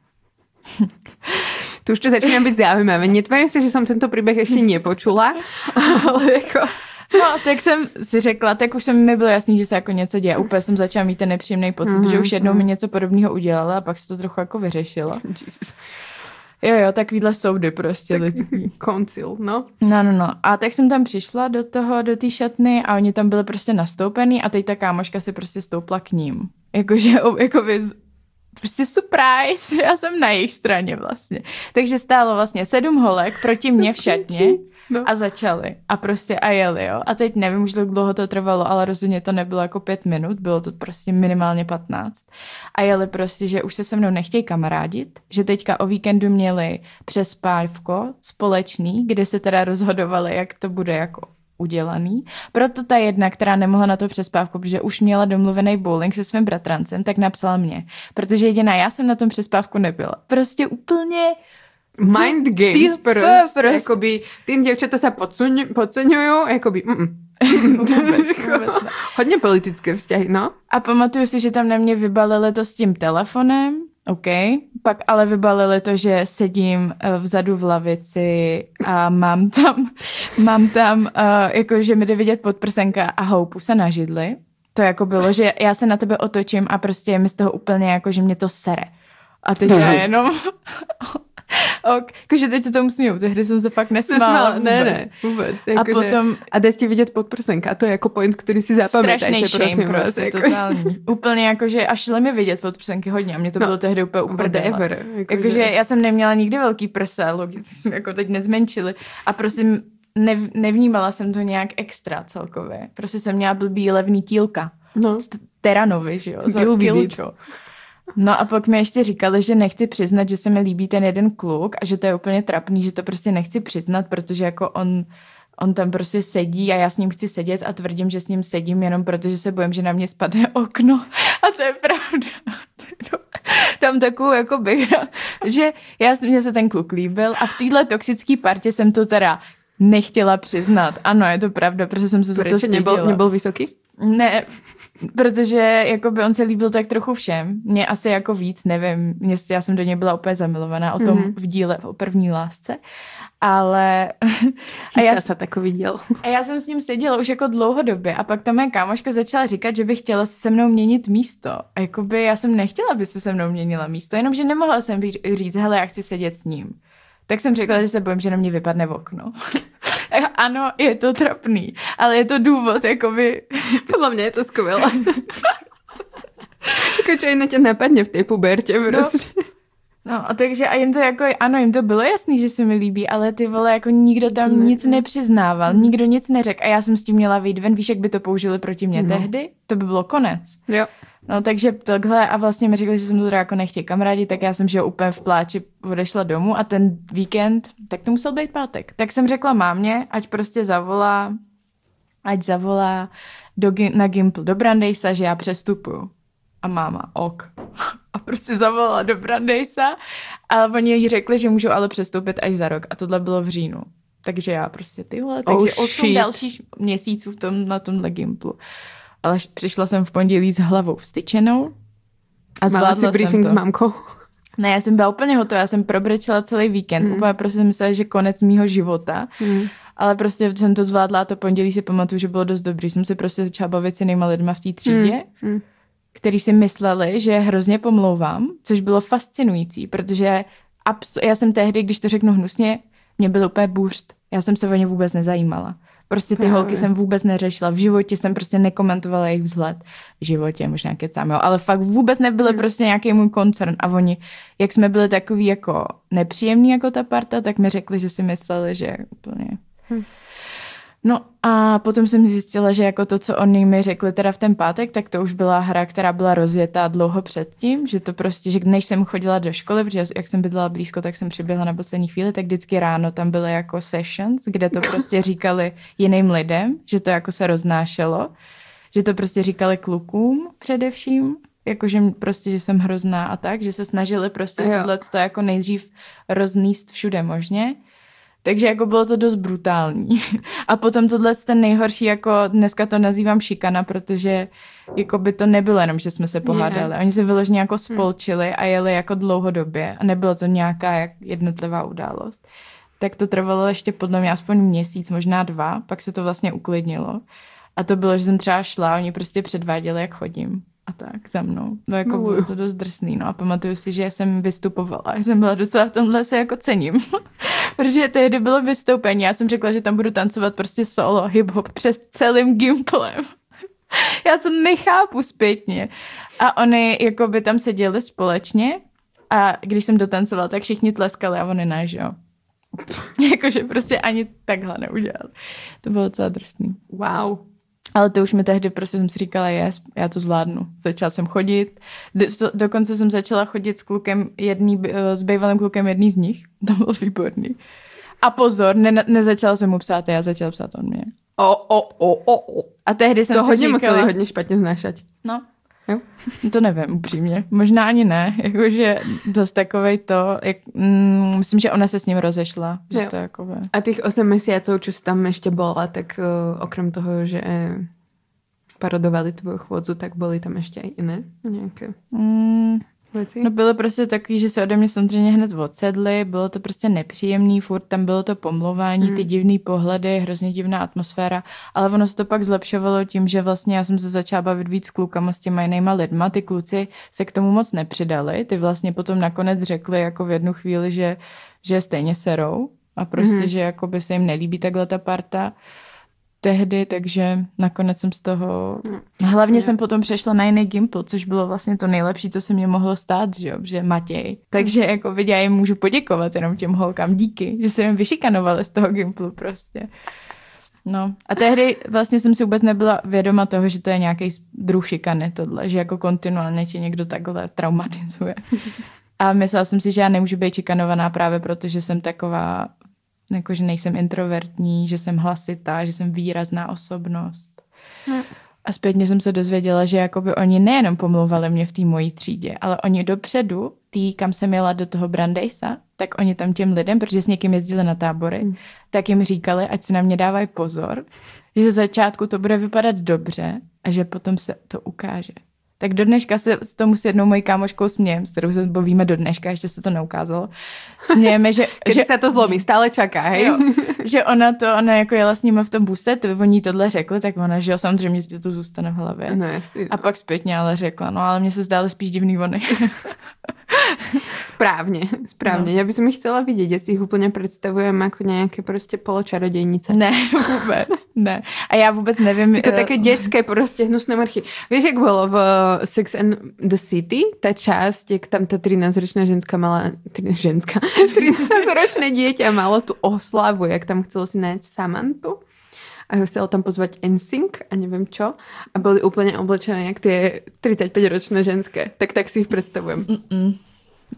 Tu už to začíná být zaujímavé. Netvárím se, že jsem tento příběh ještě nepočula, ale jako... No, tak jsem si řekla, tak už jsem mi bylo jasný, že se jako něco děje. Úplně jsem začala mít ten nepříjemný pocit, mm-hmm. že už jednou mi něco podobného udělala a pak se to trochu jako vyřešilo. Jesus. Jo, jo, takovýhle soudy prostě tak, lidský. Koncil, no. No, no, no. A tak jsem tam přišla do toho, do té šatny a oni tam byli prostě nastoupený a teď ta kámoška si prostě stoupla k ním. Jakože, jakoby prostě surprise, já jsem na jejich straně vlastně. Takže stálo vlastně sedm holek proti mně v šatně no. a začali. A prostě a jeli, jo. A teď nevím už, jak dlouho to trvalo, ale rozhodně to nebylo jako pět minut, bylo to prostě minimálně patnáct. A jeli prostě, že už se se mnou nechtějí kamarádit, že teďka o víkendu měli přespávko společný, kde se teda rozhodovali, jak to bude jako udělaný. Proto ta jedna, která nemohla na to přespávku, protože už měla domluvený bowling se svým bratrancem, tak napsala mě. Protože jediná já jsem na tom přespávku nebyla. Prostě úplně mind games Ty- prostě, prostě. jakoby, ty děvčata se podceňují, jakoby, mm, vůbec, vůbec ne. hodně politické vzťahy, no. A pamatuju si, že tam na mě vybalili to s tím telefonem, OK, pak ale vybalili to, že sedím eh, vzadu v lavici a mám tam, mám tam, uh, jako že mi jde vidět podprsenka a houpu se na židli. To jako bylo, že já se na tebe otočím a prostě je mi z toho úplně jako, že mě to sere. A teď já jenom... ok, jakože teď se tomu směju, tehdy jsem se fakt nesmála vůbec. ne, ne, vůbec. A Jako, potom že, a jde ti vidět podprsenka, a to je jako point, který si zapamětajte, strašný prosím vás. prostě, Jako, totální. Úplně jako, že až šly mi vidět podprsenky hodně a mě to No, bylo tehdy úplně uprdele. whatever. Jako, Jakože já jsem neměla nikdy velký prsa, logicky jsme jako teď nezmenšili. A prosím, nev, nevnímala jsem to nějak extra celkově. Prostě jsem měla blbý levný tílka. no. Teranovi, že jo, za Gilby. No a pak mi ještě říkali, že nechci přiznat, že se mi líbí ten jeden kluk a že to je úplně trapný, že to prostě nechci přiznat, protože jako on, on tam prostě sedí a já s ním chci sedět a tvrdím, že s ním sedím jenom protože se bojím, že na mě spadne okno. A to je pravda. Tam takovou jako bych, že já, mně se ten kluk líbil a v téhle toxické partě jsem to teda nechtěla přiznat. Ano, je to pravda, protože jsem se za to Proč styděla. nebyl, nebyl vysoký? Ne, protože jako by on se líbil tak trochu všem. Mně asi jako víc, nevím. Mě, já jsem do něj byla úplně zamilovaná o tom Mhm. mm-hmm. v díle o první lásce. Ale a já, se takový děl. a já jsem s ním seděla už jako dlouhodobě a pak ta moje kámoška začala říkat, že by chtěla se mnou měnit místo. A jakoby já jsem nechtěla, aby se se mnou měnila místo, jenomže nemohla jsem ří- říct, hele, já chci sedět s ním. Tak jsem řekla, že se bojím, že na mě vypadne v okno. ano, je to trapný, ale je to důvod, jakoby, Podle mě je to skvělé. jako čo jiné tě napadne v té pubertě prostě. No, a takže a jim to jako, ano, jim to bylo jasný, že se mi líbí, ale ty vole, jako nikdo tam ne- nic nepřiznával, nikdo nic neřekl a já jsem s tím měla vyjít ven, víš, jak by to použili proti mně No. tehdy? To by bylo konec. Jo. No, takže takhle a vlastně mi řekli, že jsem to teda jako nechtěl kamarádi, tak já jsem, že úplně v pláči odešla domů a ten víkend, tak to musel být pátek. Tak jsem řekla mámě, ať prostě zavolá, ať zavolá do, na Gimpl do Brandejsa, že já přestupuju. A máma, ok. A prostě zavolala do Brandejsa a oni jí řekli, že můžou ale přestoupit až za rok. A tohle bylo v říjnu. Takže já prostě tyhle, takže Oh, oh, 8 shit. dalších měsíců v tom, na tomhle Gimplu. Ale přišla jsem v pondělí s hlavou vstyčenou a Mala zvládla si briefing jsem s to. mamkou. Ne, já jsem byla úplně hotová, já jsem probrečela celý víkend, Hmm. mm. úplně prostě jsem myslela, že konec mýho života, Mm. ale prostě jsem to zvládla a to pondělí si pamatuju, že bylo dost dobrý. Jsem se prostě začala bavit s jinýma lidma v té třídě, Mm. Mm. který si mysleli, že hrozně pomlouvám, což bylo fascinující, protože abs- já jsem tehdy, když to řeknu hnusně, mě byl úplně bůřt. Já jsem se o ně vůbec nezajímala. Prostě ty Právě. holky jsem vůbec neřešila. V životě jsem prostě nekomentovala jejich vzhled. V životě možná kecám, jo. Ale fakt vůbec nebyly Hmm. prostě nějaký můj koncern. A oni, jak jsme byli takový jako nepříjemní jako ta parta, tak mi řekli, že si mysleli, že úplně... Hm. No a potom jsem zjistila, že jako to, co oni mi řekli teda v ten pátek, tak to už byla hra, která byla rozjetá dlouho předtím, že to prostě, že než jsem chodila do školy, protože jak jsem bydlela blízko, tak jsem přiběhla na poslední chvíli, tak vždycky ráno tam byly jako sessions, kde to prostě říkali jiným lidem, že to jako se roznášelo, že to prostě říkali klukům především, jakože prostě, že jsem hrozná a tak, že se snažili prostě tohle to jako nejdřív rozníst všude možně. Takže jako bylo to dost brutální. A potom tohle je ten nejhorší, jako dneska to nazývám šikana, protože jako by to nebylo jenom, že jsme se pohádali. Ne. Oni se vyloženě jako spolčili a jeli jako dlouhodobě a nebylo to nějaká jak jednotlivá událost. Tak to trvalo ještě podle mě aspoň měsíc, možná dva, pak se to vlastně uklidnilo. A to bylo, že jsem třeba šla, oni prostě předváděli, jak chodím a tak za mnou. No jako No, bylo jo. to dost drsný, no a pamatuju si, že jsem vystupovala, já jsem byla docela v tomhle se jako cením, protože tehdy bylo vystoupení, já jsem řekla, že tam budu tancovat prostě solo, hip-hop přes celým gimplem. Já to nechápu zpětně. A oni jako by tam seděli společně a když jsem dotancovala, tak všichni tleskali a oni ne, že jo. Jakože prostě ani takhle neudělal. To bylo docela drsný. Wow. Ale to už mi tehdy prostě jsem si říkala, yes, já to zvládnu. Začala jsem chodit, do, dokonce jsem začala chodit s klukem jedný, eh, s bývalým klukem jedný z nich. To bylo výborný. A pozor, ne, nezačala jsem mu psát, já začala psát on mě. O, o, o, o, o. A tehdy jsem To si hodně říkala, museli hodně špatně znášať. No, Jo? to nevím upřímně. Možná ani ne. Jakože dost takovej to, jak, mm, myslím, že ona se s ním rozešla. Že Jo. to jakoby... A 8 mesiacov, čo si tam ešte bola, tak uh, okrem toho, že uh, parodovali tvoju chôdzu, tak boli tam ešte aj iné nejaké Mm, veci? No bylo prostě takový, že se ode mě samozřejmě hned odsedli, bylo to prostě nepříjemný, furt tam bylo to pomlouvání, ty divný pohledy, hrozně divná atmosféra, ale ono se to pak zlepšovalo tím, že vlastně já jsem se začala bavit víc s klukama, s těma jinýma lidma, ty kluci se k tomu moc nepřidali, ty vlastně potom nakonec řekli jako v jednu chvíli, že, že stejně serou a prostě, mm-hmm. že jako by se jim nelíbí takhle ta parta tehdy, takže nakonec jsem z toho... Hlavně jsem potom přešla na jiný Gimple, což bylo vlastně to nejlepší, co se mě mohlo stát, že jo, že Matěj. Takže jako vidět, já jim můžu poděkovat jenom těm holkám díky, že se jim vyšikanovali z toho Gimplu prostě. No a tehdy vlastně jsem si vůbec nebyla vědoma toho, že to je nějaký druh šikany tohle, že jako kontinuálně tě někdo takhle traumatizuje. A myslela jsem si, že já nemůžu být šikanovaná právě proto, že jsem taková, jako že nejsem introvertní, že jsem hlasitá, že jsem výrazná osobnost. A zpětně jsem se dozvěděla, že jakoby oni nejenom pomlouvali mě v té mojí třídě, ale oni dopředu, tý, kam jsem jela do toho Brandejsa, tak oni tam těm lidem, protože s někým jezdili na tábory, mm. tak jim říkali, ať si na mě dávají pozor, že ze začátku to bude vypadat dobře a že potom se to ukáže. Tak do dneška se s tomu s jednou mojí kámoškou smějem, s kterou se bavíme do dneška, ještě se to neukázalo. Smějeme, že, že, sa to zlomí, stále čaká, hej? jo, že ona to, ona jako jela s nimi v tom buse, to oni tohle řekli, tak ona, že jo, samozřejmě si to zůstane v hlavě. No jasný. A pak zpětně ale řekla, no ale mně se zdály spíš divný vony. Správne, správne. No. Ja by som ich chcela vidieť, ja si ich úplne predstavujem ako nejaké proste poločarodejnice. ne, vůbec, ne. A já vůbec nevím. Jako eh, také dětské prostě hnusné mrchy. Víš, jak bylo v Sex and the City, ta část, jak tam ta 13-ročná ženská mala, 13, ženská, 13-ročné dieťa malo tu oslavu, jak tam chcelo si nájsť Samantu a chcel tam pozvať NSYNC a neviem čo a boli úplne oblečené jak tie 35-ročné ženské. Tak tak si ich predstavujem.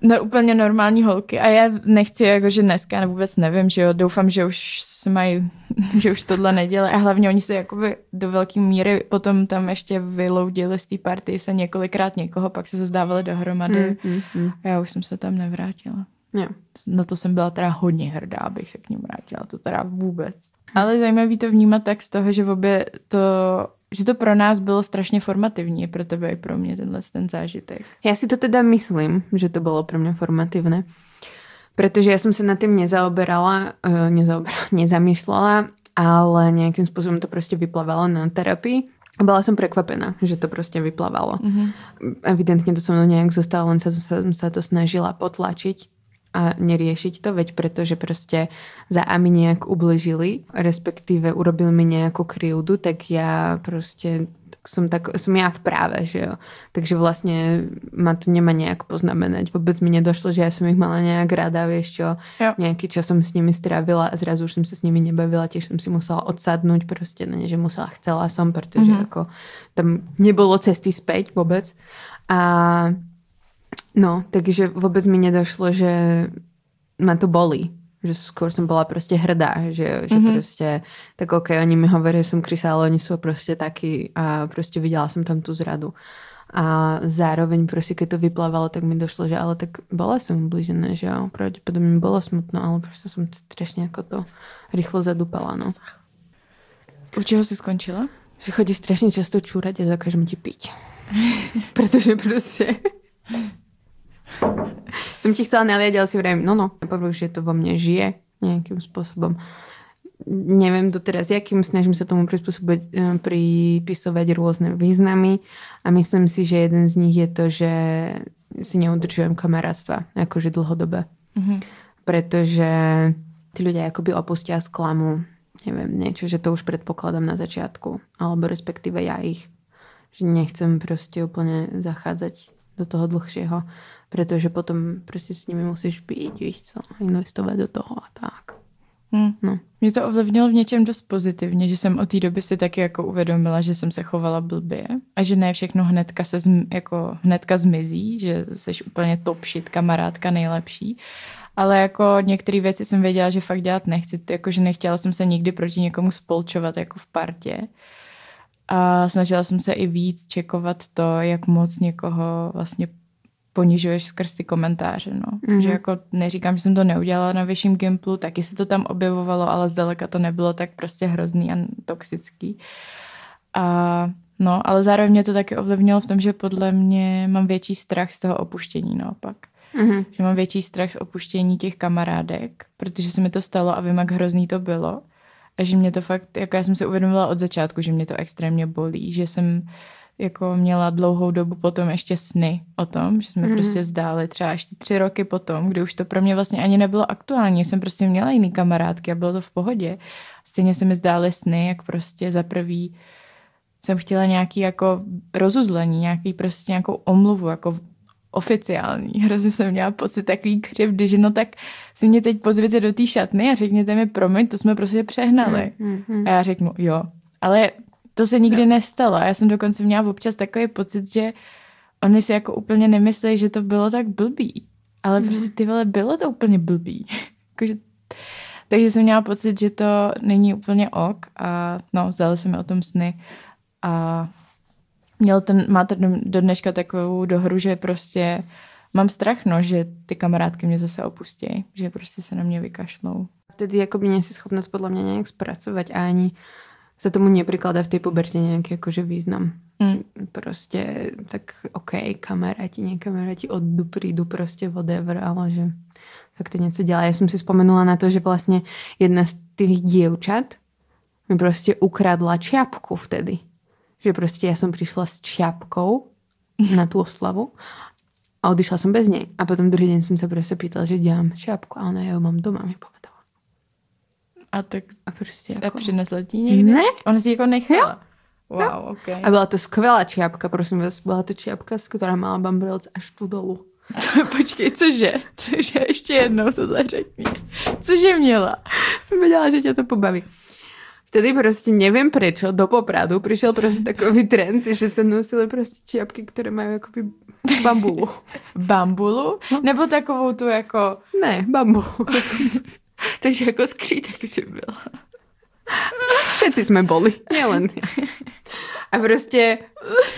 No, úplně normální holky. A já nechci, jako, že dneska ne, vůbec nevím, že jo, doufám, že už se mají, že už tohle nedělají. A hlavně oni se jakoby do velké míry potom tam ještě vyloudili z té party se několikrát někoho, pak se zdávali dohromady. Mm, mm, mm. A já už jsem se tam nevrátila. Jo. Na to jsem byla teda hodně hrdá, abych se k ním vrátila. To teda vůbec. Ale zajímavý to vnímat tak z toho, že obě to, že to pro nás bylo strašně formativní, pro tebe i pro mě tenhle ten zážitek. Ja si to teda myslím, že to bolo pre mňa formatívne. Pretože ja som sa nad tým nezaoberala, uh, nezaoberala, nezamýšľala, ale nejakým spôsobom to proste vyplávalo na terapii. A bola som prekvapená, že to proste vyplávalo. Mm-hmm. Evidentne to so mnou nejak zostalo, len sa, som sa to snažila potlačiť a neriešiť to, veď pretože proste za A mi nejak ubližili, respektíve urobili mi nejakú krivdu, tak ja proste som, tak, som ja v práve, že jo. Takže vlastne ma to nemá nejak poznamenať. Vôbec mi nedošlo, že ja som ich mala nejak rada, vieš čo. Jo. Nejaký čas som s nimi strávila a zrazu už som sa s nimi nebavila, tiež som si musela odsadnúť proste, no nie, že musela, chcela som, pretože mm-hmm. ako tam nebolo cesty späť vôbec. A no, takže vôbec mi nedošlo, že ma to bolí. Že skôr som bola proste hrdá, že, že mm-hmm. proste, tak ok, oni mi hovoria, že som krysa, ale oni sú proste takí a proste videla som tam tú zradu. A zároveň prostě, keď to vyplávalo, tak mi došlo, že ale tak bola som ubližená, že jo, pravdepodobne mi bolo smutno, ale prostě som strašne ako to rýchlo zadupala, no. U čeho jsi skončila? Že chodí strašne často čúrať a zakážem ti piť. Pretože prostě som ti chcela naliať, ale si vrajím, no no, povrch, že to vo mne žije nejakým spôsobom. Neviem doteraz, jakým snažím sa tomu prispôsobiť, eh, pripisovať rôzne významy a myslím si, že jeden z nich je to, že si neudržujem kamarátstva, akože dlhodobé. Mhm. Pretože tí ľudia akoby opustia sklamu, neviem, niečo, že to už predpokladám na začiatku, alebo respektíve ja ich. Že nechcem proste úplne zachádzať do toho dlhšieho, pretože potom prostě s nimi musíš být, víš co, investovat do toho a tak. Hmm. No. Mě to ovlivnilo v něčem dost pozitivně, že jsem od té doby si taky jako uvědomila, že jsem se chovala blbě a že ne všechno hnedka se zm, jako hnedka zmizí, že jsi úplně top shit, kamarádka nejlepší. Ale jako některé věci jsem věděla, že fakt dělat nechci, jakože nechtěla jsem se nikdy proti někomu spolčovat jako v partě. A snažila jsem se i víc čekovat to, jak moc někoho vlastně ponižuješ skrz ty komentáře, no. Mhm. Mm-hmm. Že jako neříkám, že jsem to neudělala na vyšším Gimplu, taky se to tam objevovalo, ale zdaleka to nebylo tak prostě hrozný a toxický. A no, ale zároveň mě to taky ovlivnilo v tom, že podle mě mám větší strach z toho opuštění naopak. Mhm. Že mám větší strach z opuštění těch kamarádek, protože se mi to stalo a vím, jak hrozný to bylo. A že mě to fakt, jako já jsem se uvědomila od začátku, že mě to extrémně bolí, že jsem jako měla dlouhou dobu potom ještě sny o tom, že jsme mm. prostě zdáli třeba ty tři roky potom, kdy už to pro mě vlastně ani nebylo aktuální. Jsem prostě měla jiný kamarádky a bylo to v pohodě. Stejně se mi zdály sny, jak prostě za prvý jsem chtěla nějaký jako rozuzlení, nějaký prostě nějakou omluvu, jako oficiální. Hrozně jsem měla pocit takový křivdy, že no tak si mě teď pozvěte do té šatny a řekněte mi, promiň, to jsme prostě přehnali. Mhm. A já řeknu, jo. Ale to se nikdy nestalo. A já jsem dokonce měla občas takový pocit, že oni si jako úplně nemyslí, že to bylo tak blbý. Ale prostě ty vole, bylo to úplně blbý. Takže jsem měla pocit, že to není úplně ok a no, zdali se mi o tom sny a měl ten, má to do, do dneška takovou dohru, že prostě mám strach, no, že ty kamarádky mě zase opustí, že prostě se na mě vykašlou. Vtedy akoby nie si schopná podľa mňa nejak spracovať a ani sa tomu neprikladá v tej puberte nejaký akože význam. Mm. Proste tak OK, kamaráti, nekamaráti oddu, prídu proste whatever, ale že fakt to něco dělá. Ja som si spomenula na to, že vlastne jedna z tých dievčat mi proste ukradla čiapku vtedy. Že proste ja som prišla s čiapkou na tú oslavu a odišla som bez nej. A potom druhý deň som sa proste pýtala, že dělám čiapku a ona, ju mám doma, mi povedala. A tak A prostě a jako... přinesla ti někdy? Ne. Ona si jako nechala? Wow, ok. A byla to skvělá čiapka, prosím vás. Byla to čiapka, která mala bambrilec až tu dolů. Počkej, cože? Cože? Ještě jednou tohle řekni. Cože měla? Jsem věděla, že tě to pobaví. Vtedy prostě nevím prečo, do Popradu přišel prostě takový trend, že se nosily prostě čiapky, které mají jakoby bambulu. Bambulu? Nebo takovou tu jako... Ne, bambulu. Takže jako skřítek si byla. Všetci jsme boli, nielen ja. A prostě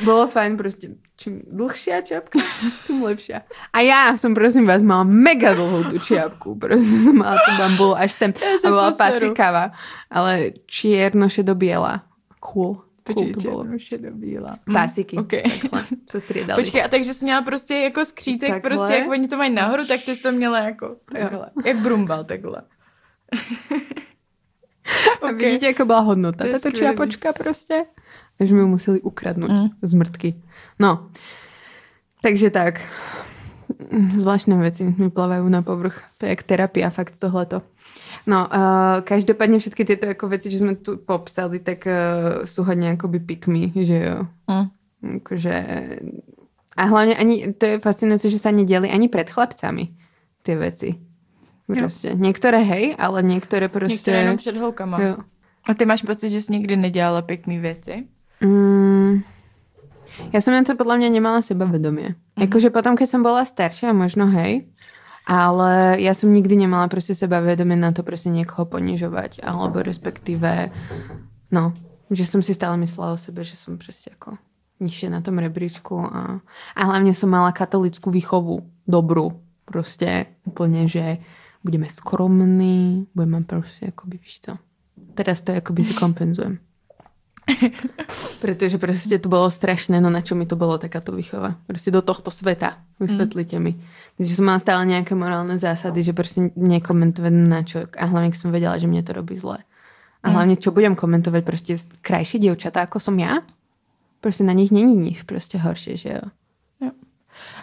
bylo fajn, prostě čím dlhšia čiapka, tím lepší. A já jsem, prosím vás, mala mega dlhou tu čiapku. Prostě jsem mala tu bambulu až sem. Já A byla poseru. pasikava, ale čierno šedobiela. Cool. cool Počkej, to bylo. už je dobíla. Pásiky. Ok. Takhle se střídali. Počkej, a takže jsi měla prostě jako skřítek, Takhle. prostě jak oni to mají nahoru, tak ty jsi to měla jako takhle. Jak brumbal takhle. A vidíte, jako byla hodnota. To Tato skvělý. čiapočka prostě. Takže mi museli ukradnout Mm. z mrtky. No. Takže tak. Zvláštne veci mi plavajú na povrch. To je jak terapia, fakt tohleto. No, uh, každopádně všetky tyto jako věci, že jsme tu popsali, tak uh, sú hodně akoby pikmi, že jo. Mm. Akože... A hlavně ani, to je fascinující, že sa neděli ani před chlapcami ty věci. Prostě. Některé hej, ale některé prostě... Některé jenom před holkama. Jo. A ty máš pocit, že jsi nikdy nedělala pěkný věci? Mm, ja som na to podľa mňa nemala sebavedomie. Mm. Akože potom, keď som bola staršia, možno hej, ale ja som nikdy nemala proste sebavedomie na to proste niekoho ponižovať, alebo respektíve, no, že som si stále myslela o sebe, že som proste ako nižšie na tom rebríčku a, a hlavne som mala katolickú výchovu dobrú. Proste úplne, že budeme skromní, budeme proste akoby, víš co. Teraz to akoby si kompenzujem. Pretože proste to bolo strašné, no na čo mi to bolo takáto výchova. Proste do tohto sveta. Vysvetlite mm. mi. Takže som mala stále nejaké morálne zásady, že proste nekomentovať na čo. A hlavne, keď som vedela, že mne to robí zle. A hlavne, čo budem komentovať, proste krajšie dievčatá, ako som ja? Proste na nich není nič proste horšie, že jo. jo.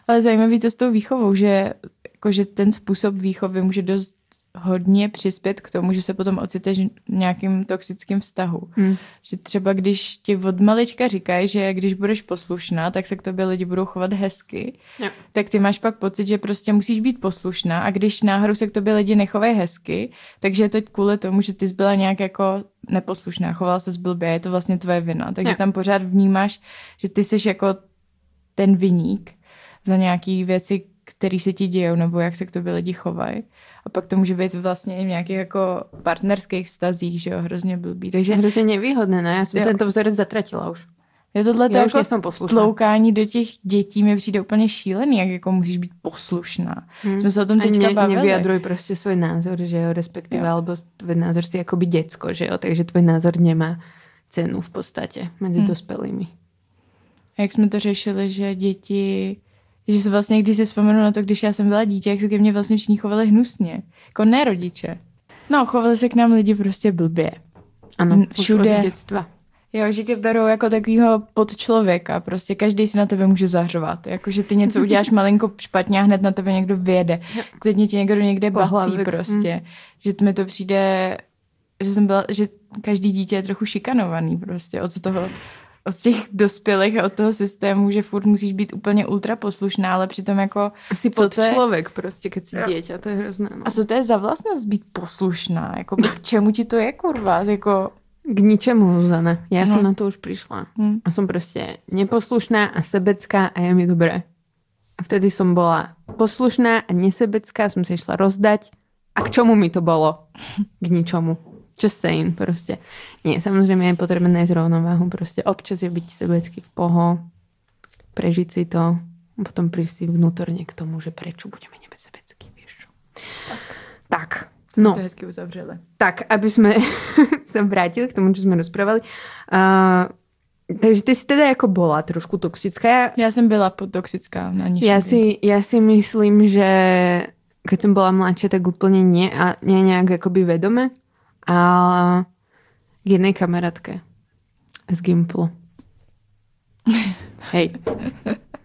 Ale zajímavý to s tou výchovou, že, jako, že ten způsob výchovy může dost hodně přispět k tomu, že se potom ociteš v nějakým toxickým vztahu. Hmm. Že třeba když ti od malička říkají, že když budeš poslušná, tak se k tobě lidi budou chovat hezky, Jo. tak ty máš pak pocit, že prostě musíš být poslušná a když náhodou se k tobě lidi nechovají hezky, takže je to kvůli tomu, že ty jsi byla nějak jako neposlušná, chovala se zblbě, je to vlastně tvoje vina. Takže Jo. tam pořád vnímáš, že ty jsi jako ten viník za nějaký věci, které se ti dějou, nebo jak se k tobě lidi chovají. A pak to může být vlastně i v nějakých jako partnerských vztazích, že jo, hrozně blbý. Takže Hrozně nevýhodné, no. Ja som Jo. tento vzorec zatratila už. je tohle Já už jako poslušná. tloukání do těch dětí mi přijde úplně šílený, jak jako musíš být poslušná. Hmm. Jsme se o tom A teďka ne, bavili. nevyjadruj proste svoj názor, že jo, respektíve, Jo. alebo tvoj názor si akoby decko, že jo, takže tvoj názor nemá cenu v podstate medzi Hmm. dospelými. Jak jsme to řešili, že děti, že se vlastně, když si vzpomenu na to, když já jsem byla dítě, jak se ke mně vlastně všichni chovali hnusně. Jako ne rodiče. No, chovali se k nám lidi prostě blbě. Ano, Mm, už všude. od detstva. Jo, že tě berou jako takového podčlověka, prostě každý si na tebe může zařvat. Jako, že ty něco uděláš malinko špatně a hned na tebe někdo vyjede. Klidně ti někdo někde bací prostě. Že mi to přijde, že jsem byla, že každý dítě je trochu šikanovaný prostě od toho, od těch dospělých a od toho systému, že furt musíš být úplně ultra poslušná, ale přitom jako... Si co pod to je- človek proste, keď si dieťa, to je hrozné. No. A co to je za vlastnost být poslušná? Jako, k čemu ti to je, kurva? Jako, K ničemu, Zuzana. Ja No. som na to už prišla. hm. A som proste neposlušná a sebecká a je mi dobré. A vtedy som bola poslušná a nesebecká, som sa išla rozdať. A k čomu mi to bolo? K ničomu. Just saying, proste. Nie, samozrejme je potrebné nájsť rovnováhu. Proste občas je byť sebecký v poho, prežiť si to, potom prísť si vnútorne k tomu, že prečo budeme nebyť sebecký, vieš čo. Tak. tak. No. to hezky uzavřeli. Tak, aby sme sa vrátili k tomu, čo sme rozprávali. Uh, takže ty si teda jako bola trošku toxická. Já jsem byla podtoxická na nižší. Ja si, ja si myslím, že keď som bola mladšia, tak úplne nie a nie nejak akoby vedome. A k jednej kamarátke z Gimplu. Hej.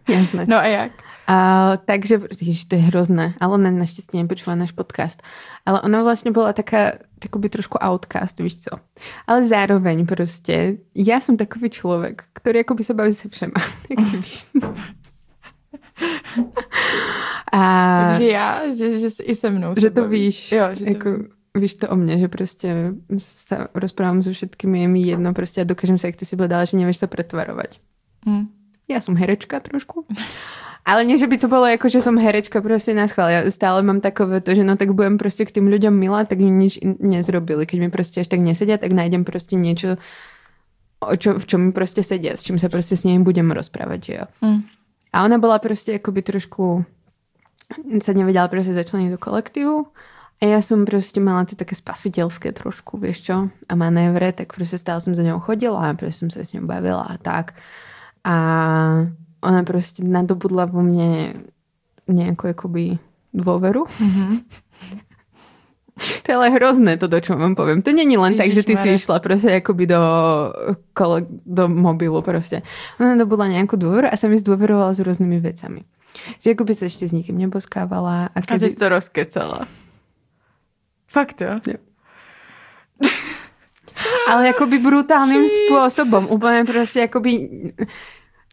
Jasné. No a jak? A, takže, ježiš, to je hrozné, ale ona naštěstí nepočula náš podcast. Ale ona vlastně byla taká, takoby trošku outcast, víš co. Ale zároveň prostě, já jsem takový člověk, který jakoby se baví se všema, jak si víš. A Takže já, že, že i se mnou že to baví. víš, Jo, že to jako, vím. Víš to o mně, že prostě sa rozprávam so všetkými, je mi jedno prostě a dokážem sa, jak ty si povedala, že nevieš sa pretvarovať. Hm. Ja som herečka trošku. Ale nie, že by to bolo ako, že som herečka proste na schvál. Ja stále mám takové to, že no tak budem proste k tým ľuďom milá, tak mi nič nezrobili. Keď mi proste až tak nesedia, tak nájdem proste niečo, o čo, v čom mi proste sedia, s čím sa proste s nimi budem rozprávať, že jo. Hm. A ona bola proste akoby trošku sa nevedela proste začleniť do kolektívu a ja som proste mala tie také spasiteľské trošku, vieš čo, a manévre, tak proste stále som za ňou chodila a proste som sa s ňou bavila a tak. A ona proste nadobudla vo mne nejakú akoby dôveru. Mhm. To je ale hrozné to, do čo vám poviem. To není len tak, že ty si Ježišmarja. išla proste akoby do, kole, do mobilu proste. Ona nadobudla nejakú dôveru a sa mi zdôverovala s rôznymi vecami. Že akoby sa ešte s nikým neboskávala. A A ty jsi to rozkecala. Fakt jo? Ale akoby brutálnym spôsobom. Úplne proste akoby...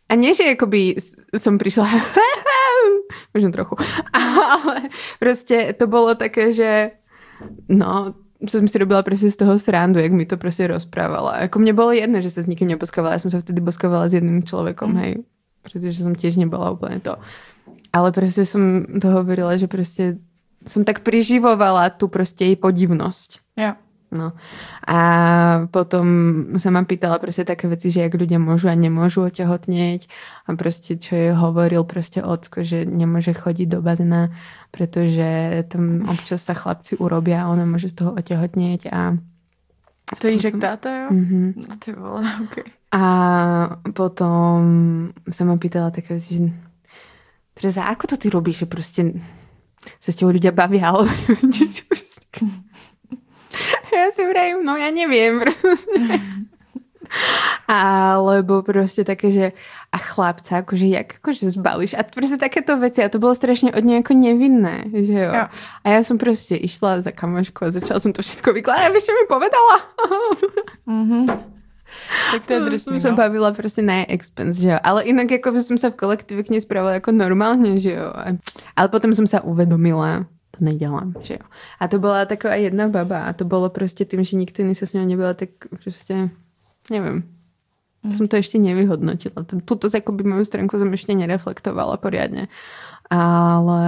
A nie, že akoby s- som prišla... Možno trochu. Ale proste to bolo také, že... No, som si robila proste z toho srandu, jak mi to proste rozprávala. Ako mne bolo jedno, že sa s nikým neposkávala. Ja som sa vtedy boskávala s jedným človekom, Mm. hej. Pretože som tiež nebola úplne to. Ale proste som to hovorila, že proste som tak priživovala tú proste jej podivnosť. Jo. No. A potom sa ma pýtala proste také veci, že jak ľudia môžu a nemôžu otehotnieť a proste čo jej hovoril proste ocko, že nemôže chodiť do bazéna, pretože tam občas sa chlapci urobia a ona môže z toho otehotnieť a To jí řekl táta, jo? Mhm. No ty vole, okay. A potom sa ma pýtala také veci, že Tereza, ako to ty robíš, že proste sa s tebou ľudia bavia, ale ja si vrajím, no ja neviem proste. Alebo proste také, že a chlapca, akože jak akože zbalíš a proste takéto veci a to bolo strašne od nej ako nevinné, že jo. Jo. A ja som proste išla za kamošku a začala som to všetko vykladať a vieš, čo mi povedala? Mhm. Tak to je To drsný, no. bavila proste na expense, že jo. Ale inak ako by som sa v kolektíve k nej správala ako normálne, že jo. Ale potom som sa uvedomila, to nedelám, že jo. A to bola taková jedna baba a to bolo proste tým, že nikto iný sa s ňou nebyla, tak proste, neviem. Mm. Som to ešte nevyhodnotila. Tuto akoby moju stránku som ešte nereflektovala poriadne. Ale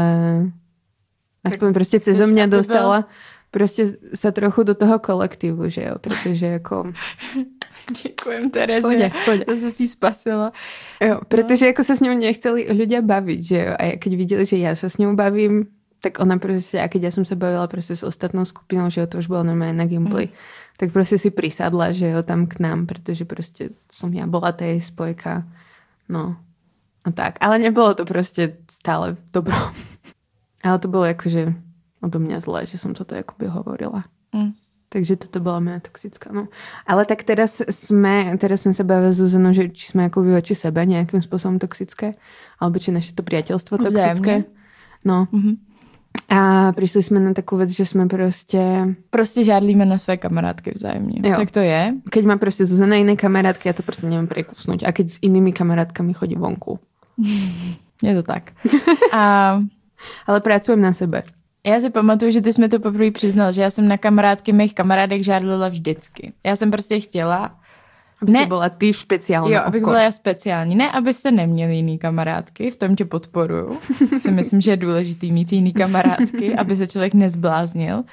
aspoň proste cez bol- dostala proste sa trochu do toho kolektívu, že jo. Pretože ako... Děkujem Terezie. Poďa, poďa. Zase si spasila. Jo, pretože ako sa s ňou nechceli ľudia baviť, že jo. A keď videli, že ja sa s ňou bavím, tak ona proste, a keď ja som sa bavila proste s ostatnou skupinou, že jo, to už bolo normálne na gameplay, tak proste si prisadla, že jo, tam k nám, pretože proste som ja bola tá jej spojka. No. A tak. Ale nebolo to proste stále dobro. Ale to bolo akože odo mňa zlé, že som toto akoby hovorila. Mm. Takže toto bola moja toxická. No. Ale tak teraz sme, teraz sme sa bavili s Zuzanou, že či sme ako voči sebe nejakým spôsobom toxické, alebo či naše to priateľstvo toxické. No. Mhm. A prišli sme na takú vec, že sme proste... Prostě žádlíme na své kamarádky vzájemně. Jo. Tak to je. Keď má proste Zuzana iné kamarátky, ja to proste neviem prekusnúť. A keď s inými kamarátkami chodí vonku. Je to tak. A Ale pracujem na sebe. Já si pamatuju, že ty jsi mi to poprvé přiznal, že já jsem na kamarádky mých kamarádek žádlila vždycky. Já jsem prostě chtěla, Aby Ne. bola ty špeciálna. jo, abych course. byla já speciální. Ne, abyste neměli jiný kamarádky, v tom tě podporuju. si myslím, že je důležitý mít jiný kamarádky, aby se člověk nezbláznil.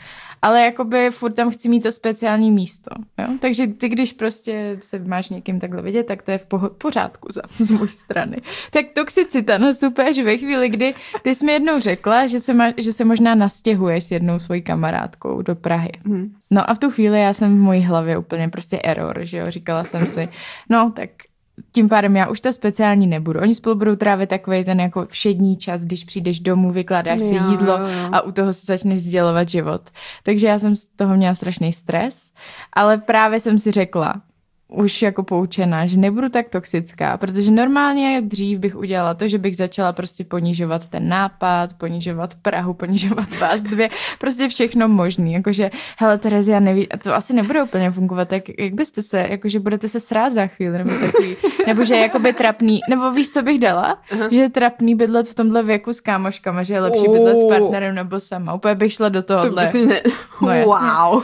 Ale jakoby furt tam chci mít to speciální místo. Jo? Takže ty, když prostě se máš někým takhle vidět, tak to je v poho- pořádku za, z mojí strany. Tak toxicita nastupuje až ve chvíli, kdy ty jsi mi jednou řekla, že se, ma- že se možná nastěhuješ s jednou svojí kamarádkou do Prahy. Hm. No a v tu chvíli já jsem v mojí hlavě úplně prostě error, že jo, říkala jsem si, no tak tím pádem já už ta speciální nebudu. Oni spolu budou trávit takový ten jako všední čas, když přijdeš domů, vykládáš si Jo, jídlo jo, a u toho si začneš sdělovat život. Takže já jsem z toho měla strašný stres, ale právě jsem si řekla, už jako poučená, že nebudu tak toxická, protože normálně dřív bych udělala to, že bych začala prostě ponižovat ten nápad, ponižovat Prahu, ponižovat vás dvě, prostě všechno možný, jakože, hele Terezi, já neví, a to asi nebude úplně fungovat, tak jak byste se, jakože budete se srát za chvíli, nebo takový, nebo že je jakoby trapný, nebo víš, co bych dala? Uh-huh. Že je trapný bydlet v tomhle věku s kámoškama, že je lepší bydlet s partnerem nebo sama, úplně bych šla do To tohohle. by si ne... No jasně. wow.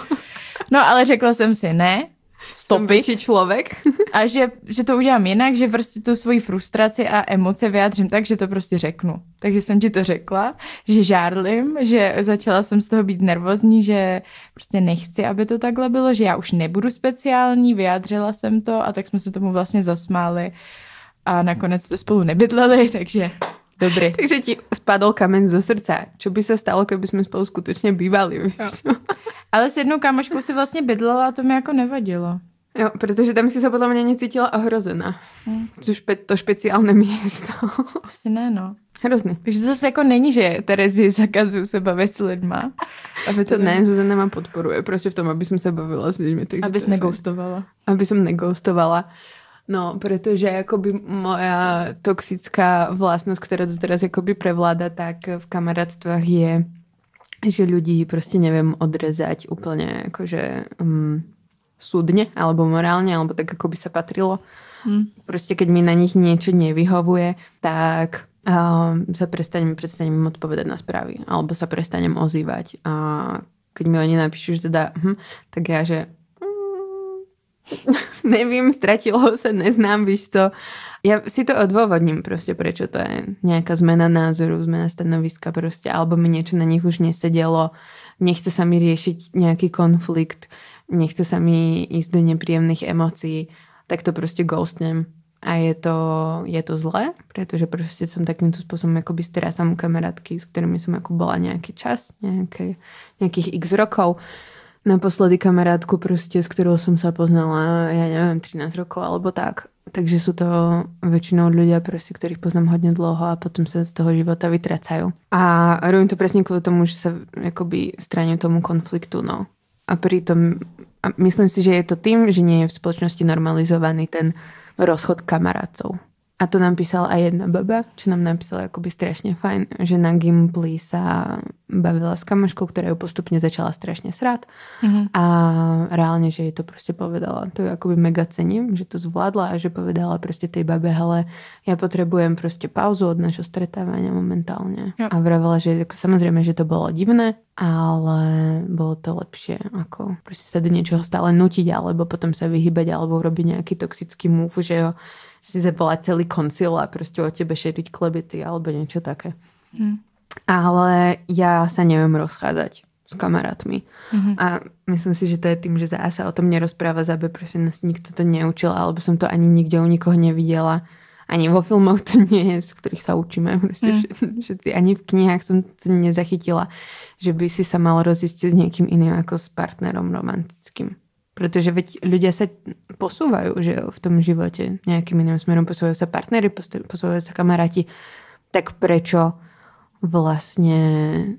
No ale řekla jsem si ne, Som stop it. väčší človek. A že, že to udělám jinak, že prostě tu svoji frustraci a emoce vyjádřím tak, že to prostě řeknu. Takže jsem ti to řekla, že žárlim, že začala jsem z toho být nervózní, že prostě nechci, aby to takhle bylo, že já už nebudu speciální, vyjádřila jsem to a tak jsme se tomu vlastně zasmáli a nakonec to spolu nebydleli, takže dobrý. Takže ti spadol kamen zo srdca. Čo by sa stalo, keby sme spolu skutočne bývali? Víš? Jo. Ale s jednou kámoškou si vlastně bydlela a to mi jako nevadilo. jo, pretože tam si sa podľa mňa necítila ohrozená. Hm. To, špe, to špeciálne miesto. Asi ne, no. Hrozný. Takže to zase jako není, že Terezi zakazuju se bavit s lidma. Aby To ne, Zuzana ma podporuje proste v tom, aby som sa bavila s ľuďmi. Takže Abys to je fajn. negoustovala. Aby som neghostovala. No, pretože akoby moja toxická vlastnosť, ktorá tu teraz akoby prevláda, tak v kamarátstvách je, že ľudí proste neviem odrezať úplne akože um, súdne, alebo morálne, alebo tak, ako by sa patrilo. Hm. Proste keď mi na nich niečo nevyhovuje, tak um, sa prestanem, prestanem odpovedať na správy, alebo sa prestanem ozývať. A keď mi oni napíšu, že teda, hm, tak ja, že nevím, stratilo sa, neznám, víš co. Ja si to odôvodním proste, prečo to je nejaká zmena názoru, zmena stanoviska proste, alebo mi niečo na nich už nesedelo, nechce sa mi riešiť nejaký konflikt, nechce sa mi ísť do nepríjemných emócií, tak to proste ghostnem. A je to, je to zlé, pretože proste som takýmto spôsobom akoby strácam kamarátky, s ktorými som ako bola nejaký čas, nejaké, nejakých x rokov. Naposledy kamarátku proste, s ktorou som sa poznala, ja neviem, 13 rokov alebo tak. Takže sú to väčšinou ľudia, proste, ktorých poznám hodne dlho a potom sa z toho života vytracajú. A robím to presne kvôli tomu, že sa akoby straním tomu konfliktu, no. A pritom a myslím si, že je to tým, že nie je v spoločnosti normalizovaný ten rozchod kamarátov. A to nám písala aj jedna baba, čo nám napísala akoby strašne fajn, že na Gimply sa bavila s kamoškou, ktorá ju postupne začala strašne srát mm-hmm. a reálne, že jej to proste povedala. To ju akoby mega cením, že to zvládla a že povedala proste tej babe, ale ja potrebujem proste pauzu od našho stretávania momentálne. Yep. A vravela, že ako, samozrejme, že to bolo divné, ale bolo to lepšie, ako proste sa do niečoho stále nutiť, alebo potom sa vyhybať, alebo urobiť nejaký toxický move, že jo, že si zavolať celý koncil a proste o tebe šeriť klebety alebo niečo také. Mm. Ale ja sa neviem rozchádzať s kamarátmi. Mm-hmm. A myslím si, že to je tým, že zase o tom nerozpráva zabe, proste nás nikto to neučil, alebo som to ani nikde u nikoho nevidela. Ani vo filmoch to nie je, z ktorých sa učíme. Proste mm. všetci, ani v knihách som to nezachytila, že by si sa mal rozísť s niekým iným ako s partnerom romantickým. Pretože veď ľudia sa posúvajú že v tom živote nejakým iným smerom. Posúvajú sa partnery, posúvajú sa kamaráti. Tak prečo vlastne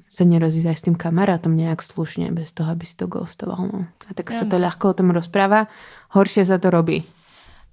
sa nerozísť aj s tým kamarátom nejak slušne, bez toho, aby si to ghostoval. No. A tak ja, sa to ľahko o tom rozpráva, horšie sa to robí.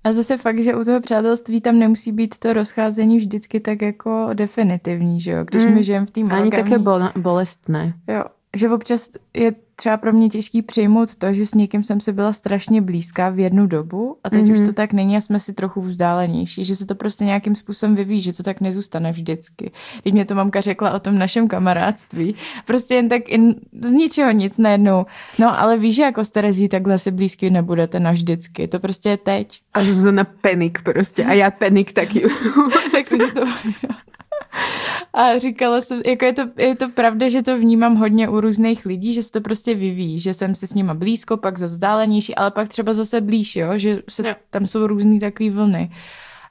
A zase fakt, že u toho přátelství tam nemusí být to rozcházení vždycky tak jako definitivní, že jo? Když mm. my žijeme v tým Ani také bolestné. Jo, že občas je třeba pro mě těžký přijmout to, že s někým jsem si byla strašně blízká v jednu dobu a teď mm-hmm. už mhm. to tak není a jsme si trochu vzdálenější, že se to prostě nějakým způsobem vyvíjí, že to tak nezůstane vždycky. Když mě to mamka řekla o tom našem kamarádství, prostě jen tak in, z ničeho nic najednou. No ale víš, že jako s Terezí takhle si blízky nebudete navždycky, to prostě je teď. A Zuzana penik prostě a já penik taky. tak se to... A říkala jsem, jako je to, je to pravda, že to vnímám hodně u různých lidí, že se to prostě vyvíjí, že jsem si s nima blízko, pak za vzdálenější, ale pak třeba zase blíž, jo, že se, jo. tam jsou různý takový vlny.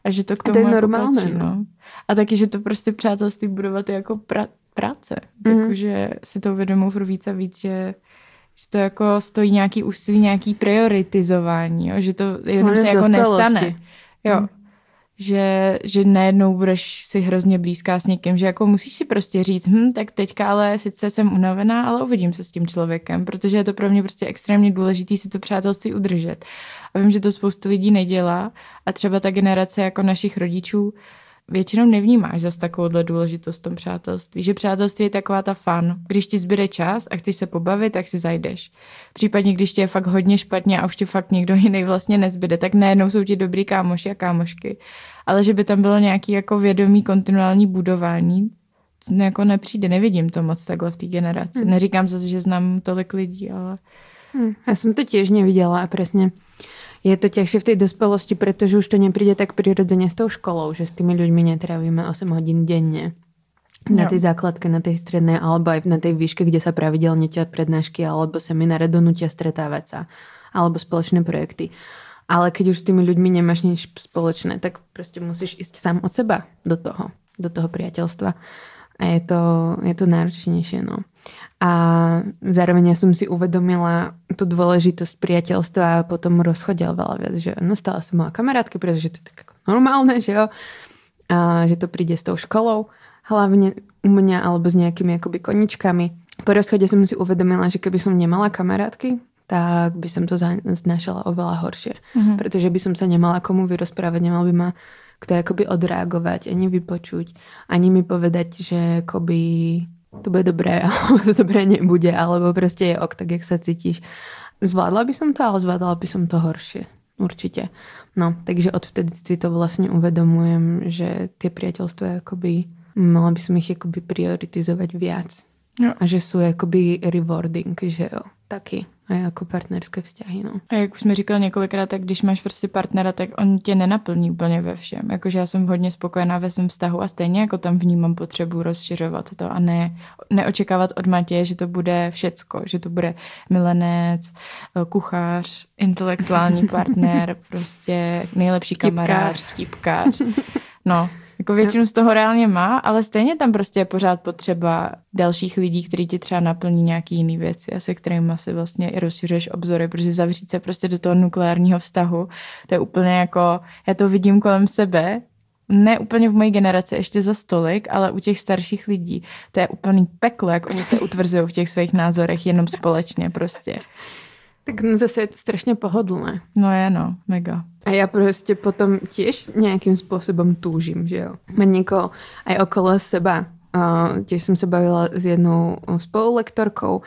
A že to k tomu to je jako normálně, patří, no. A taky, že to prostě přátelství budovat je jako pra, práce. Mm. Jako, že si to uvědomuji furt víc a víc, že že to jako stojí nějaký úsilí, nějaký prioritizování, jo? že to jenom se jako nestane. Jo, mm že, že najednou budeš si hrozně blízká s někým, že jako musíš si prostě říct, hm, tak teďka ale sice jsem unavená, ale uvidím se s tím člověkem, protože je to pro mě prostě extrémně důležité si to přátelství udržet. A vím, že to spoustu lidí nedělá a třeba ta generace jako našich rodičů většinou nevnímáš zas takovouhle důležitost v tom přátelství. Že přátelství je taková ta fan. Když ti zbyde čas a chceš se pobavit, tak si zajdeš. Případně, když ti je fakt hodně špatně a už ti fakt někdo jiný vlastně nezbyde, tak najednou jsou ti dobrý kámoši a kámošky. Ale že by tam bylo nějaký jako vědomý kontinuální budování, jako nepřijde, nevidím to moc takhle v té generaci. Hmm. Neříkám zase, že znám tolik lidí, ale... Hmm. Já jsem to těž neviděla a přesně je to ťažšie v tej dospelosti, pretože už to nepríde tak prirodzene s tou školou, že s tými ľuďmi netrávime 8 hodín denne na tej základke, na tej strednej alebo aj na tej výške, kde sa pravidelne ťa prednášky alebo semináre donútia stretávať sa alebo spoločné projekty. Ale keď už s tými ľuďmi nemáš nič spoločné, tak proste musíš ísť sám od seba do toho, do toho priateľstva. A je to, je to náročnejšie, no. A zároveň ja som si uvedomila tú dôležitosť priateľstva a potom rozchode veľa viac, že no stále som mala kamarátky, pretože to je tak normálne, že jo, a že to príde s tou školou, hlavne u mňa alebo s nejakými akoby koničkami. Po rozchode som si uvedomila, že keby som nemala kamarátky, tak by som to znašala oveľa horšie. Mm-hmm. Pretože by som sa nemala komu vyrozprávať, nemal by ma kto akoby odreagovať, ani vypočuť, ani mi povedať, že akoby to bude dobré, alebo to dobré nebude, alebo prostě je ok, tak jak sa cítiš. Zvládla by som to, ale zvládala by som to horšie. Určite. No, takže odvtedy si to vlastne uvedomujem, že tie priateľstva akoby, mala by som ich akoby prioritizovať viac. No. A že sú akoby rewarding, že jo, taky. A jako partnerské vzťahy, no. A jak už jsme říkali několikrát, tak když máš prostě partnera, tak on tě nenaplní úplně ve všem. Jakože já jsem hodně spokojená ve svém vztahu a stejně jako tam vnímám potřebu rozšiřovat to a ne, neočekávat od Matěje, že to bude všecko, že to bude milenec, kuchař, intelektuální partner, prostě nejlepší Vtipkář. kamarád, vtipkář. No, jako většinu z toho reálně má, ale stejně tam prostě je pořád potřeba dalších lidí, kteří ti třeba naplní nějaký jiný věci a se kterými si vlastně i rozšiřuješ obzory, protože zavřít se prostě do toho nukleárního vztahu, to je úplně jako, já to vidím kolem sebe, ne úplně v mojí generaci ještě za stolik, ale u těch starších lidí. To je úplný peklo, jak oni se utvrzují v těch svých názorech jenom společně prostě. Tak zase je to strašně pohodlné. No je no, mega. A ja proste potom tiež nejakým spôsobom túžim, že jo. Mám niekoho aj okolo seba. Uh, tiež som sa bavila s jednou spolulektorkou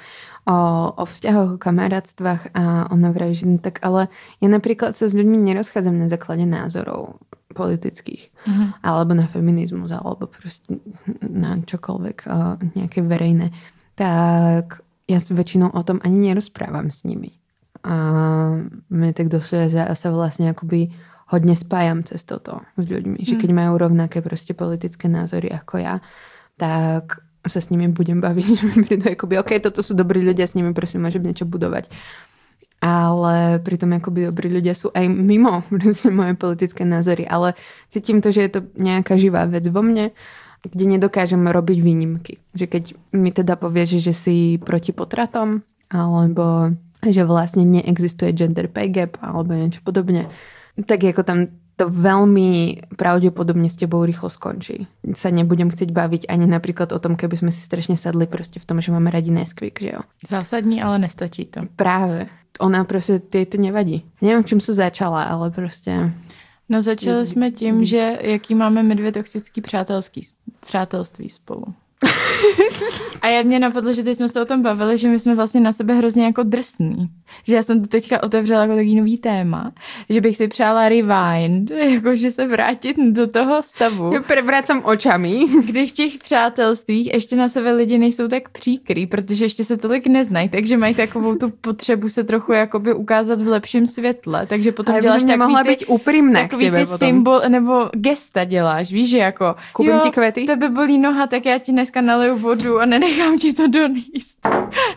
o, o vzťahoch, o kamarátstvách a ona vraví, že no tak ale ja napríklad sa s ľuďmi nerozchádzam na základe názorov politických, Mhm. alebo na feminizmus, alebo proste na čokoľvek uh, nejaké verejné. Tak ja sa väčšinou o tom ani nerozprávam s nimi. A mne tak došlo, že ja sa vlastne akoby hodne spájam cez toto s ľuďmi. Že keď majú rovnaké proste politické názory ako ja, tak sa s nimi budem baviť, že mi prídu akoby, ok, toto sú dobrí ľudia, s nimi prosím môžem niečo budovať. Ale pritom akoby dobrí ľudia sú aj mimo proste moje politické názory. Ale cítim to, že je to nejaká živá vec vo mne, kde nedokážem robiť výnimky. Že keď mi teda povieš, že si proti potratom, alebo že vlastne neexistuje gender pay gap, alebo niečo podobne, tak ako tam to veľmi pravdepodobne s tebou rýchlo skončí. Sa nebudem chcieť baviť ani napríklad o tom, keby sme si strašne sadli proste v tom, že máme radi Nesquik, že jo. Zásadní, ale nestačí to. Práve. Ona prostě, jej to nevadí. Neviem, čím som začala, ale prostě... No začali jsme tím, že jaký máme my dvě toxický přátelský, přátelství spolu. A já mě napadlo, že teď jsme se o tom bavili, že my jsme vlastně na sebe hrozně jako drsní. Že já jsem to teďka otevřela jako takový nový téma, že bych si přála rewind, jakože se vrátit do toho stavu, Ja prevracam očami. když v těch přátelstvích ještě na sebe lidi nejsou tak příkrý, protože ještě se tolik neznají, takže mají takovou tu potřebu se trochu jakoby ukázat v lepším světle, takže potom Ale děláš takový ty, úprimná k takový ty potom. symbol, nebo gesta děláš, víš, že jako Koupím ti kvety? tebe bolí noha, tak já ti dneska naliju vodu a nenechám ti to doníst.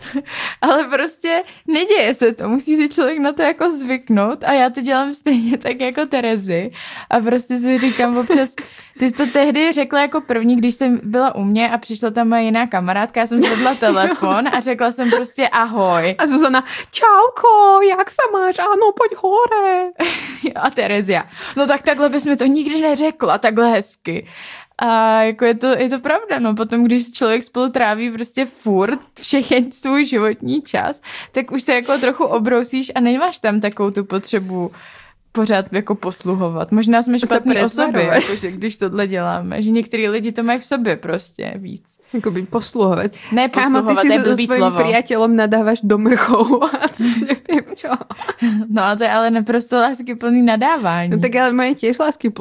Ale prostě neděje se to, musí si člověk na to jako zvyknout a já to dělám stejně tak jako Terezy a prostě si říkám občas, ty jsi to tehdy řekla jako první, když jsem byla u mě a přišla tam moje jiná kamarádka, já jsem zvedla telefon a řekla jsem prostě ahoj. A Zuzana, čauko, jak sa máš? Áno, poď hore. A Terezia, no tak takhle bys mi to nikdy neřekla, takhle hezky. A jako je to, je to pravda, no potom, když člověk spolu tráví prostě furt všechen svůj životní čas, tak už se jako trochu obrousíš a nemáš tam takovou tu potřebu pořád jako posluhovat. Možná jsme špatní osoby, jakože, když tohle děláme, že některý lidi to mají v sobě prostě víc. Akoby posluhovať. Ne Kámo, ty posluhovat, si to svojím slovo. priateľom nadávaš do. A to čo? No a to je ale naprosto láskyplný nadávání. No tak ale moje tiež lásky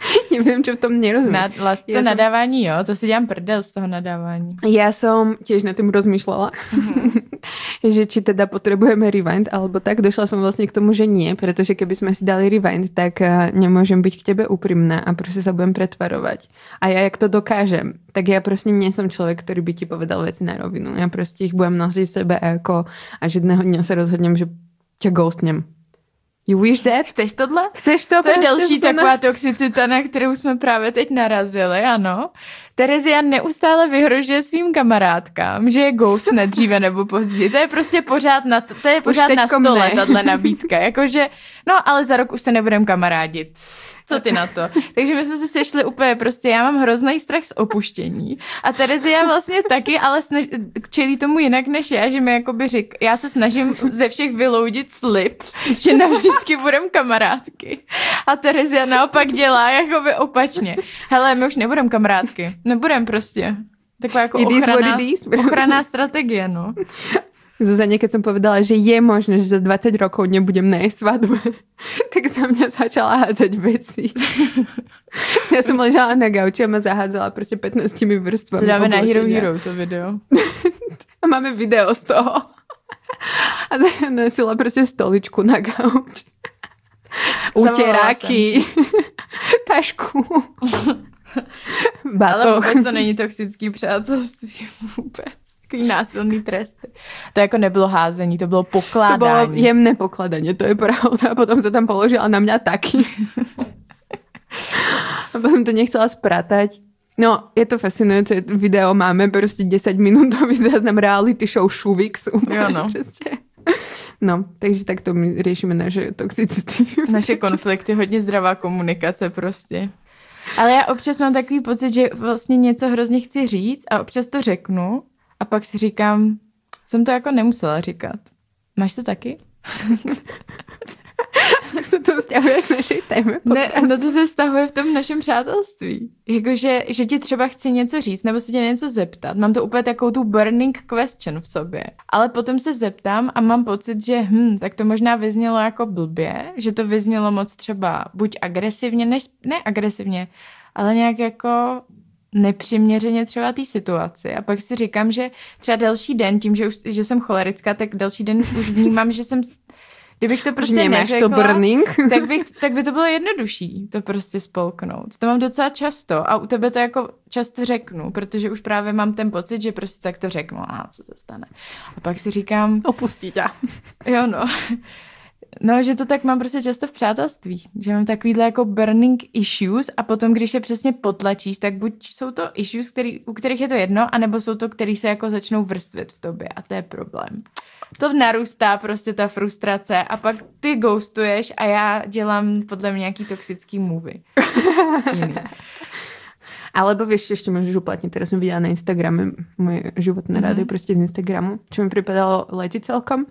Neviem, čo v tom nerozumiem. Na, lás, to Ja som- nadávání, jo, to si dělám prdel z toho nadávání. Ja som tiež nad tým rozmýšľala, že či teda potrebujeme rewind, alebo tak. Došla som vlastne k tomu, že nie, pretože keby sme si dali rewind, tak eh, nemôžem byť k tebe úprimná a proste sa budem pretvarovať. A ja, jak to dokážem, tak ja proste nie som človek, ktorý by ti povedal veci na rovinu. Ja proste ich budem nosiť v sebe a ako a že jedného dňa sa rozhodnem, že ťa ghostnem. You wish that? Chceš tohle? Chceš to? To je prostě, další Zuzana? taková toxicita, na kterou jsme právě teď narazili, ano. Terezia neustále vyhrožuje svým kamarádkám, že je ghost dříve nebo později. To je prostě pořád na, to je pořád na stole, tahle nabídka. Jakože, no ale za rok už se nebudeme kamarádit. Co ty na to? Takže my jsme se sešli úplně prostě, já mám hrozný strach z opuštění. A Terezia vlastně taky, ale snaž, čelí tomu jinak než já, že mi jakoby řík, já se snažím ze všech vyloudit slib, že navždycky budem kamarádky. A Terezia naopak dělá jakoby opačně. Hele, my už nebudem kamarádky. Nebudem prostě. Taková jako It is what it is. ochranná strategie, no. Zuzane, keď som povedala, že je možné, že za 20 rokov nebudem na jej svadbe, tak za mňa začala hádzať veci. ja som ležala na gauči a ma zahádzala proste 15 vrstvami. To dáme na Hero. Hero, to video. A máme video z toho. A nosila prostě stoličku na gauč. Utěráky, tašku, Ale batoh. vůbec to není toxický přátelství. Vůbec. Takový násilný tresty. To jako nebylo házení, to bylo To pokládání. bylo jemné pokladanie, to je pravda. A potom sa tam položila na mňa taky. A potom to nechcela spratať. No, je to fascinujúce. Video máme prostě 10 minútový záznam reality show Šuvix. Jo, no. Prostě. No, takže takto my riešime naše toxicity. Naše konflikty, hodně zdravá komunikace prostě. Ale já občas mám takový pocit, že vlastně něco hrozně chci říct a občas to řeknu a pak si říkám, jsem to jako nemusela říkat. Máš to taky? Jak se to vzťahuje k našej téme. Ne, no to se vztahuje v tom našem přátelství. Jakože, že ti třeba chci něco říct nebo se tě něco zeptat. Mám to úplně takovou tu burning question v sobě. Ale potom se zeptám a mám pocit, že hm, tak to možná vyznělo jako blbě, že to vyznělo moc třeba buď agresivně, než, ne agresivně, ale nějak jako nepřiměřeně třeba té situaci. A pak si říkám, že třeba další den, tím, že, už, že jsem cholerická, tak další den už vnímám, že jsem Kdybych to prostě Nemáš neřekla, to burning? tak, bych, tak by to bylo jednodušší to prostě spolknout. To mám docela často a u tebe to jako často řeknu, protože už právě mám ten pocit, že prostě tak to řeknu a co se stane. A pak si říkám, Opustí ťa. jo no, no, že to tak mám prostě často v přátelství, že mám takovýhle jako burning issues a potom, když je přesně potlačíš, tak buď jsou to issues, který, u kterých je to jedno, anebo jsou to, který se jako začnou vrstvit v tobě a to je problém. To narůstá prostě ta frustrace a pak ty ghostuješ a já dělám podle mě nějaký toxický movie. Jiný. Alebo vieš, ešte môžeš uplatniť. Teraz som videla na Instagrame moje životné Mhm. mm-hmm. rady prostě z Instagramu, čo mi pripadalo leti celkom.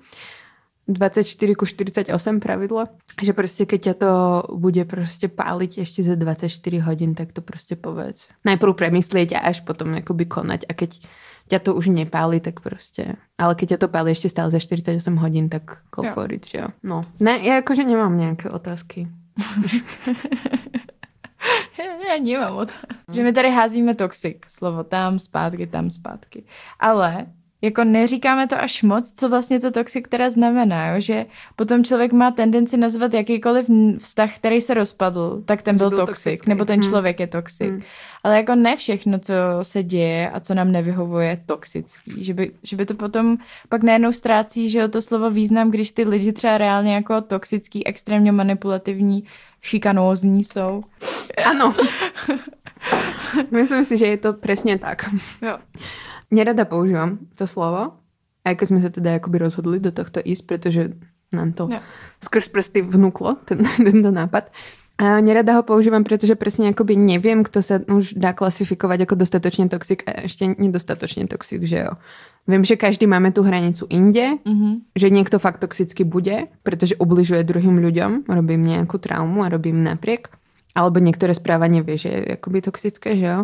24 ku 48 pravidlo, že prostě keď ťa to bude prostě páliť ešte za 24 hodín, tak to prostě povedz. Najprv premyslieť a až potom akoby konať a keď ťa to už nepáli, tak prostě. Ale keď ťa to páli ešte stále za 48 hodín, tak go Jo. for it, že jo. No. Ne, ja akože nemám nejaké otázky. Já nemám o to. Že my tady házíme toxic, slovo tam, zpátky, tam, zpátky. Ale jako neříkáme to až moc, co vlastně to toxic teda znamená, jo? že potom člověk má tendenci nazvat jakýkoliv vztah, který se rozpadl, tak ten byl, byl toxic, toxický. nebo ten Hm. člověk je toxic. Hm. Ale jako ne všechno, co se děje a co nám nevyhovuje, je toxický. Že by, že by to potom pak najednou ztrácí, že jo, to slovo význam, když ty lidi třeba reálně jako toxický, extrémně manipulativní, šikanózní jsou. Áno. Myslím si, že je to presne tak. Jo. Nerada používam to slovo, aj keď sme sa teda akoby rozhodli do tohto ísť, pretože nám to Jo. skrz prsty vnúklo, ten, tento nápad. A nerada ho používam, pretože presne akoby neviem, kto sa už dá klasifikovať ako dostatočne toxik a ešte nedostatočne toxik, že jo. Viem, že každý máme tú hranicu inde, Mhm. že niekto fakt toxicky bude, pretože ubližuje druhým ľuďom, robí im nejakú traumu a robí im napriek. Alebo niektoré správanie vie, že je akoby toxické, že jo.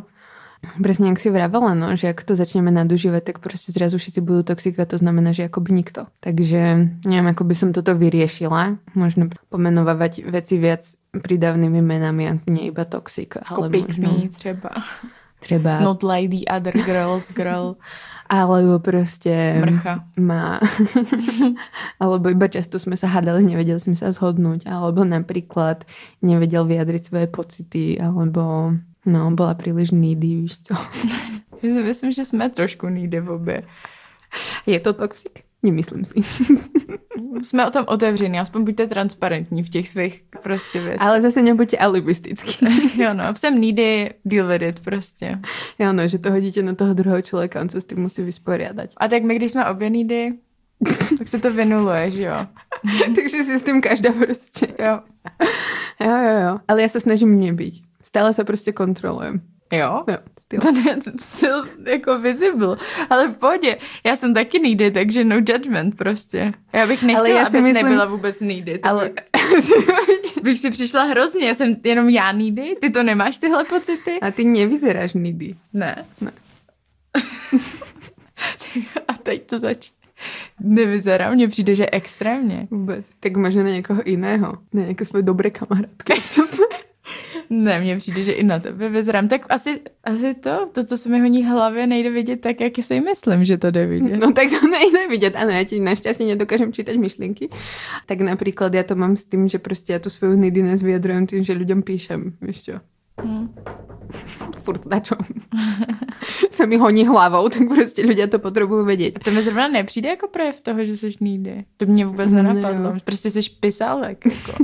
Presne jak si vravela, no, že ak to začneme nadužívať, tak proste zrazu všetci budú toxika, to znamená, že akoby nikto. Takže neviem, ako by som toto vyriešila. Možno pomenovávať veci viac pridavnými menami, ako nie iba toxik. Jako Ale pick možno me třeba. treba... Not like the other girls, girl. Alebo proste... Mrcha. Má. alebo iba často sme sa hádali, nevedeli sme sa zhodnúť. Alebo napríklad nevedel vyjadriť svoje pocity. Alebo no, bola príliš needy, víš co. Já si myslím, že jsme trošku needy v obě. Je to toxik? Nemyslím si. Jsme o tom otevření, aspoň buďte transparentní v těch svých prostě věcech. Ale zase nebuďte alibistický. Jo no, jsem needy, deal with it prostě. Jo, no, že to hodíte na toho druhého člověka, on se s tím musí vysporiadať. A tak my, když jsme obě needy, tak se to vynuluje, že jo? Takže si s tím každá prostě. Jo. Jo, jo, jo. Ale já se snažím nebyť. Stále se prostě kontrolujem. Jo? Jo, styl. To ne, still jako visible. Ale v pohodě, já jsem taky needy, takže no judgment prostě. Já bych nechtěla, Ale já si abys myslím- nebyla vůbec needy. To Ale... bych, bych si přišla hrozně, já jsem jenom já needy, ty to nemáš tyhle pocity? A ty nevyzeráš needy. Ne. Ne. A teď to začíná. Nevyzerá, mně přijde, že extrémně. Vůbec. Tak možná na někoho jiného. Na nějaké svoje dobré kamarádky. Ne, mně přijde, že i na tebe vyzerám. Tak asi, asi to, to, co se mi honí hlavě, nejde vidět tak, jak si myslím, že to jde vidět. No tak to nejde vidět. Ano, já ti našťastně nedokážem čítať myšlienky. Tak napríklad ja to mám s tým, že prostě ja tu svoju nidiness vyjadrujem tým, že ľuďom píšem. Víš čo? Hm. Furt na čom. se mi honí hlavou, tak prostě ľudia to potřebují vědět. To mi zrovna nepřijde jako projev toho, že jsi needy. To mě vůbec nenapadlo. Ne, prostě jsi pisálek. Jako.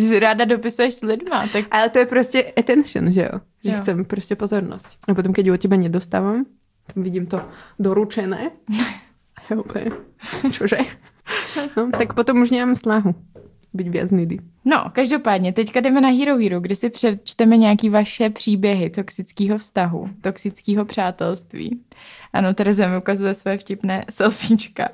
Že si ráda dopisuješ s lidma. Tak... Ale to je prostě attention, že jo? Že Jo. chcem prostě pozornosť. A potom, keď ju od teba nedostávam, tam vidím to doručené. Úplne, čože? No, tak potom už nemám snahu byť viac nidy. No, každopádně, teďka jdeme na Hero Hero, kde si přečteme nějaký vaše příběhy toxického vztahu, toxického přátelství. Ano, Tereza mi ukazuje své vtipné selfiečka.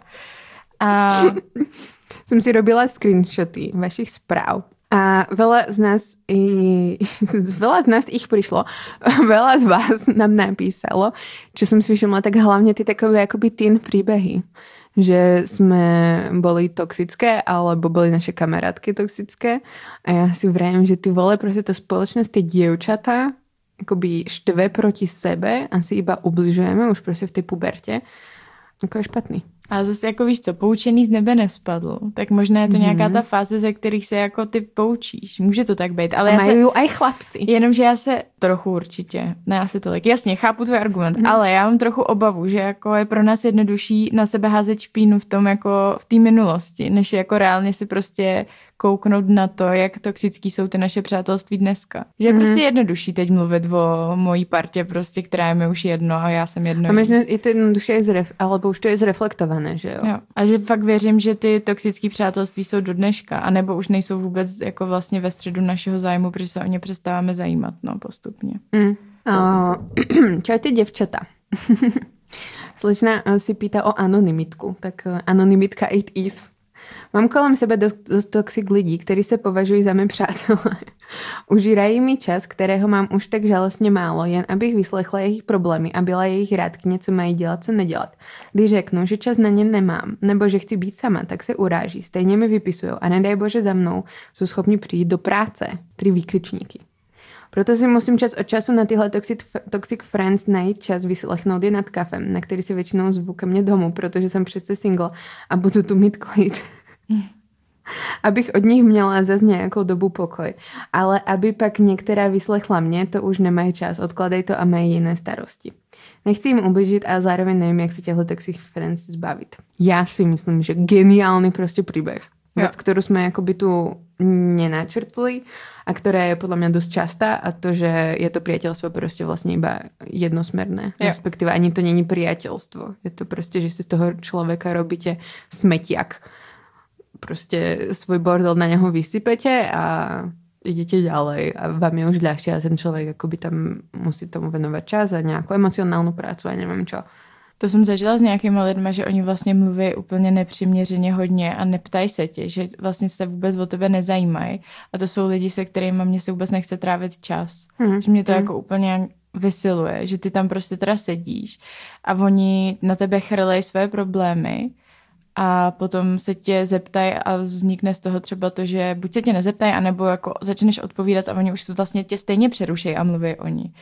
A Som si robila screenshoty vašich správ. A veľa z nás, i, veľa z nás ich prišlo, veľa z vás nám napísalo, čo som si všimla, tak hlavne tie takové akoby teen príbehy. Že sme boli toxické, alebo boli naše kamarátky toxické. A ja si vrajím, že ty vole, proste to spoločnosť, tie dievčatá, akoby štve proti sebe a si iba ubližujeme už proste v tej puberte. Ako je špatný. A zase jako víš co, poučený z nebe nespadl, tak možná je to nějaká Mhm. ta fáze, ze kterých se jako ty poučíš. Může to tak být, ale já se, ju aj chlapci. Jenomže já se trochu určitě, ne asi tolik, jasně, chápu tvůj argument, Mhm. ale já mám trochu obavu, že jako je pro nás jednodušší na sebe házet špínu v tom jako v té minulosti, než jako reálně si prostě kouknout na to, jak toxický jsou ty naše přátelství dneska. Že je Mhm. prostě jednodušší teď mluvit o mojí partě prostě, která je mi už jedno a já jsem jedno. A jí. možno je to jednoduše zref, alebo už to je zreflektované, že jo? Jo. A že fakt věřím, že ty toxické přátelství jsou do dneška, anebo už nejsou vůbec jako vlastně ve středu našeho zájmu, protože se o ně přestáváme zajímat, no, postupně. Mm. Uh, čaute, devčata. Slečna eh, si pýta o anonymitku, tak eh, anonymitka it is. Mám kolem sebe dost, toxic lidí, kteří se považují za mé přátelé. Užírají mi čas, kterého mám už tak žalostně málo, jen abych vyslechla jejich problémy a byla jejich rádkyně, co mají dělat, co nedělat. Když řeknu, že čas na ně nemám, nebo že chci být sama, tak se uráží, stejně mi vypisují a nedej bože za mnou, jsou schopni přijít do práce. Tři výkričníky. Proto si musím čas od času na tyhle toxic, toxic friends najít čas vyslechnout je nad kafem, na který si většinou zvu ke mně domů, protože jsem přece single a budu tu mít klid. Abych od nich měla zase nějakou dobu pokoj. Ale aby pak některá vyslechla mě, to už nemají čas. Odkladej to a mají jiné starosti. Nechci jim ubližit a zároveň nevím, jak se těchto toxic friends zbavit. Já si myslím, že geniálny prostě příběh. Vec, Jo. ktorú sme akoby tu nenačrtli a ktorá je podľa mňa dosť častá a to, že je to priateľstvo prostě vlastně iba jednosmerné. Jo. Respektíve ani to není priateľstvo. Je to prostě, že si z toho človeka robíte smetiak. Prostě svoj bordel na něho vysypete a idete ďalej a vám je už ľahšie a ten človek akoby tam musí tomu venovať čas a nějakou emocionálnu prácu a nevím čo. To jsem zažila s nějakýma lidma, že oni vlastně mluví úplně nepřiměřeně hodně a neptají se tě, že vlastně se vůbec o tebe nezajímají. A to jsou lidi, se kterými mě se vůbec nechce trávit čas. Hmm. Že mě to Hmm. jako úplně vysiluje, že ty tam prostě teda sedíš a oni na tebe chrlej své problémy a potom se tě zeptají a vznikne z toho třeba to, že buď se tě nezeptají, anebo jako začneš odpovídat a oni už vlastně tě stejně přerušejí a mluví o ní.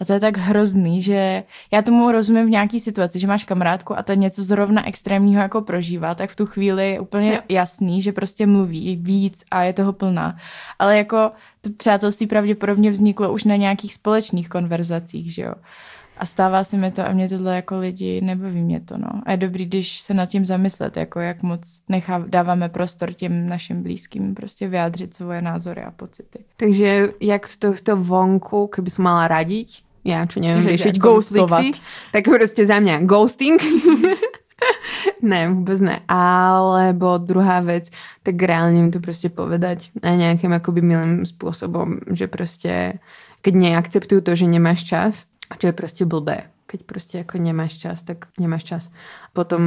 A to je tak hrozný, že já tomu rozumím v nějaký situaci, že máš kamarádku a ta něco zrovna extrémního jako prožívá, tak v tu chvíli je úplně Jo. jasný, že prostě mluví víc a je toho plná. Ale jako to přátelství pravděpodobně vzniklo už na nějakých společných konverzacích, že jo. A stává se mi to a mě tyhle jako lidi nebaví mě to, no. A je dobrý, když se nad tím zamyslet, jako jak moc nechá, dáváme prostor těm našim blízkým prostě vyjádřit svoje názory a pocity. Takže jak z tohto vonku, som mala radiť, ja čo Takže riešiť ghostovat. tak prostě za mňa ghosting. ne, vôbec ne. Alebo druhá vec, tak reálne mi to prostě povedať na nejakým akoby milým spôsobom, že prostě keď neakceptujú to, že nemáš čas, čo je prostě blbé. Keď prostě jako nemáš čas, tak nemáš čas. Potom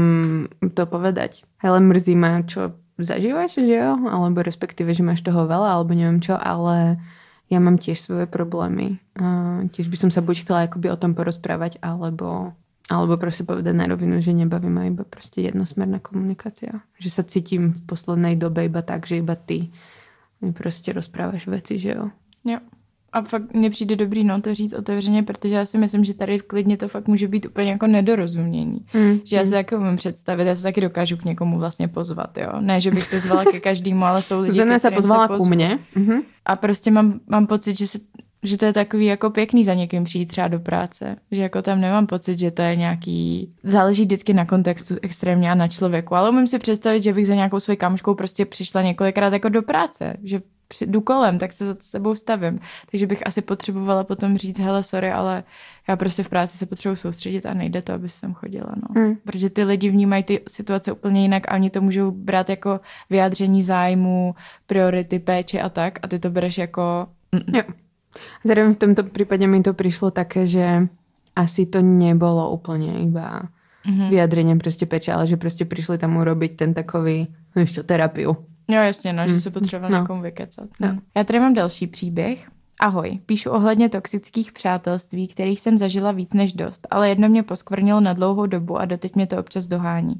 to povedať. Hele, mrzí ma, čo zažívaš, že jo? Alebo respektíve, že máš toho veľa, alebo neviem čo, ale ja mám tiež svoje problémy. A tiež by som sa buď chcela akoby o tom porozprávať, alebo, alebo prostě povedať na rovinu, že nebaví ma iba prostě jednosmerná komunikácia. Že sa cítim v poslednej dobe iba tak, že iba ty mi prostě rozprávaš veci, že jo? Jo. A fakt mně přijde dobrý no to říct otevřeně, protože já si myslím, že tady v klidně to fakt může být úplně jako nedorozumění. Mm. Že já si taky umím představit, já se taky dokážu k někomu vlastně pozvat, jo. Ne, že bych se zvala ke každému, ale jsou lidi, se pozvala ku pozvu. mně. Mhm. A prostě mám, mám pocit, že, se, že to je takový jako pěkný za někým přijít třeba do práce. Že jako tam nemám pocit, že to je nějaký... Záleží vždycky na kontextu extrémně a na člověku. Ale umím si představit, že bych za nějakou svojí kamoškou prostě přišla několikrát jako do práce. Že jdu kolem, tak se za sebou stavím. Takže bych asi potřebovala potom říct, hele, sorry, ale já prostě v práci se potřebuji soustředit a nejde to, aby jsem chodila. No. Mm. Protože ty lidi vnímají ty situace úplně jinak a oni to můžou brát jako vyjádření zájmu, priority, péče a tak a ty to bereš jako... Mm, Jo. Zároveň v tomto prípade mi to prišlo také, že asi to nebolo úplne iba Mhm. vyjadrenie proste peče, ale že proste prišli tam urobiť ten takový, no ešte terapiu. Jo, jasně, no, že Mm. se potřeboval No. no. někomu vykecat. Jo. No. Já tady mám další příběh. Ahoj, píšu ohledně toxických přátelství, kterých jsem zažila víc než dost, ale jedno mě poskvrnilo na dlouhou dobu a doteď mě to občas dohání.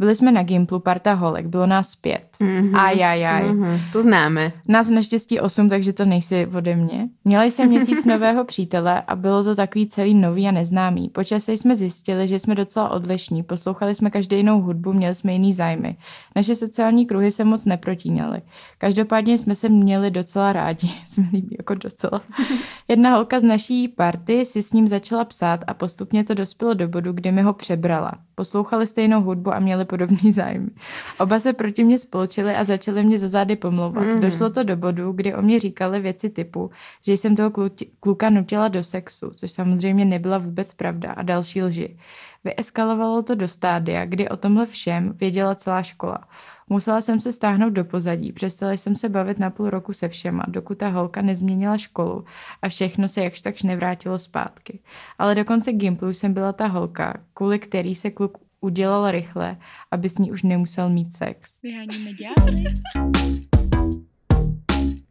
Byli jsme na Gimplu, parta holek, bylo nás pět. Mhm. Ajajaj. Mhm. To známe. Nás naštěstí osm, takže to nejsi ode mě. Měla jsem měsíc nového přítele a bylo to takový celý nový a neznámý. Po čase jsme zjistili, že jsme docela odlišní, poslouchali jsme každý jinou hudbu, měli jsme jiný zájmy. Naše sociální kruhy se moc neprotínaly. Každopádně jsme se měli docela rádi. Mi líbí jako docela. Jedna holka z naší party si s ním začala psát a postupně to dospělo do bodu, kdy mi ho přebrala. Poslouchali stejnou hudbu a měli podobný zájmy. Oba se proti mě spolčili a začali mě za zády pomlouvat. Mm. Došlo to do bodu, kdy o mě říkali věci typu, že jsem toho kluti- kluka nutila do sexu, což samozřejmě nebyla vůbec pravda a další lži. Vyeskalovalo to do stádia, kdy o tomhle všem věděla celá škola. Musela jsem se stáhnout do pozadí, přestala jsem se bavit na půl roku se všema, dokud ta holka nezměnila školu a všechno se jakž takž nevrátilo zpátky. Ale do konce Gimplu jsem byla ta holka, kvůli který se kluk udělal rychle, aby s ní už nemusel mít sex. Vyháníme ďábly.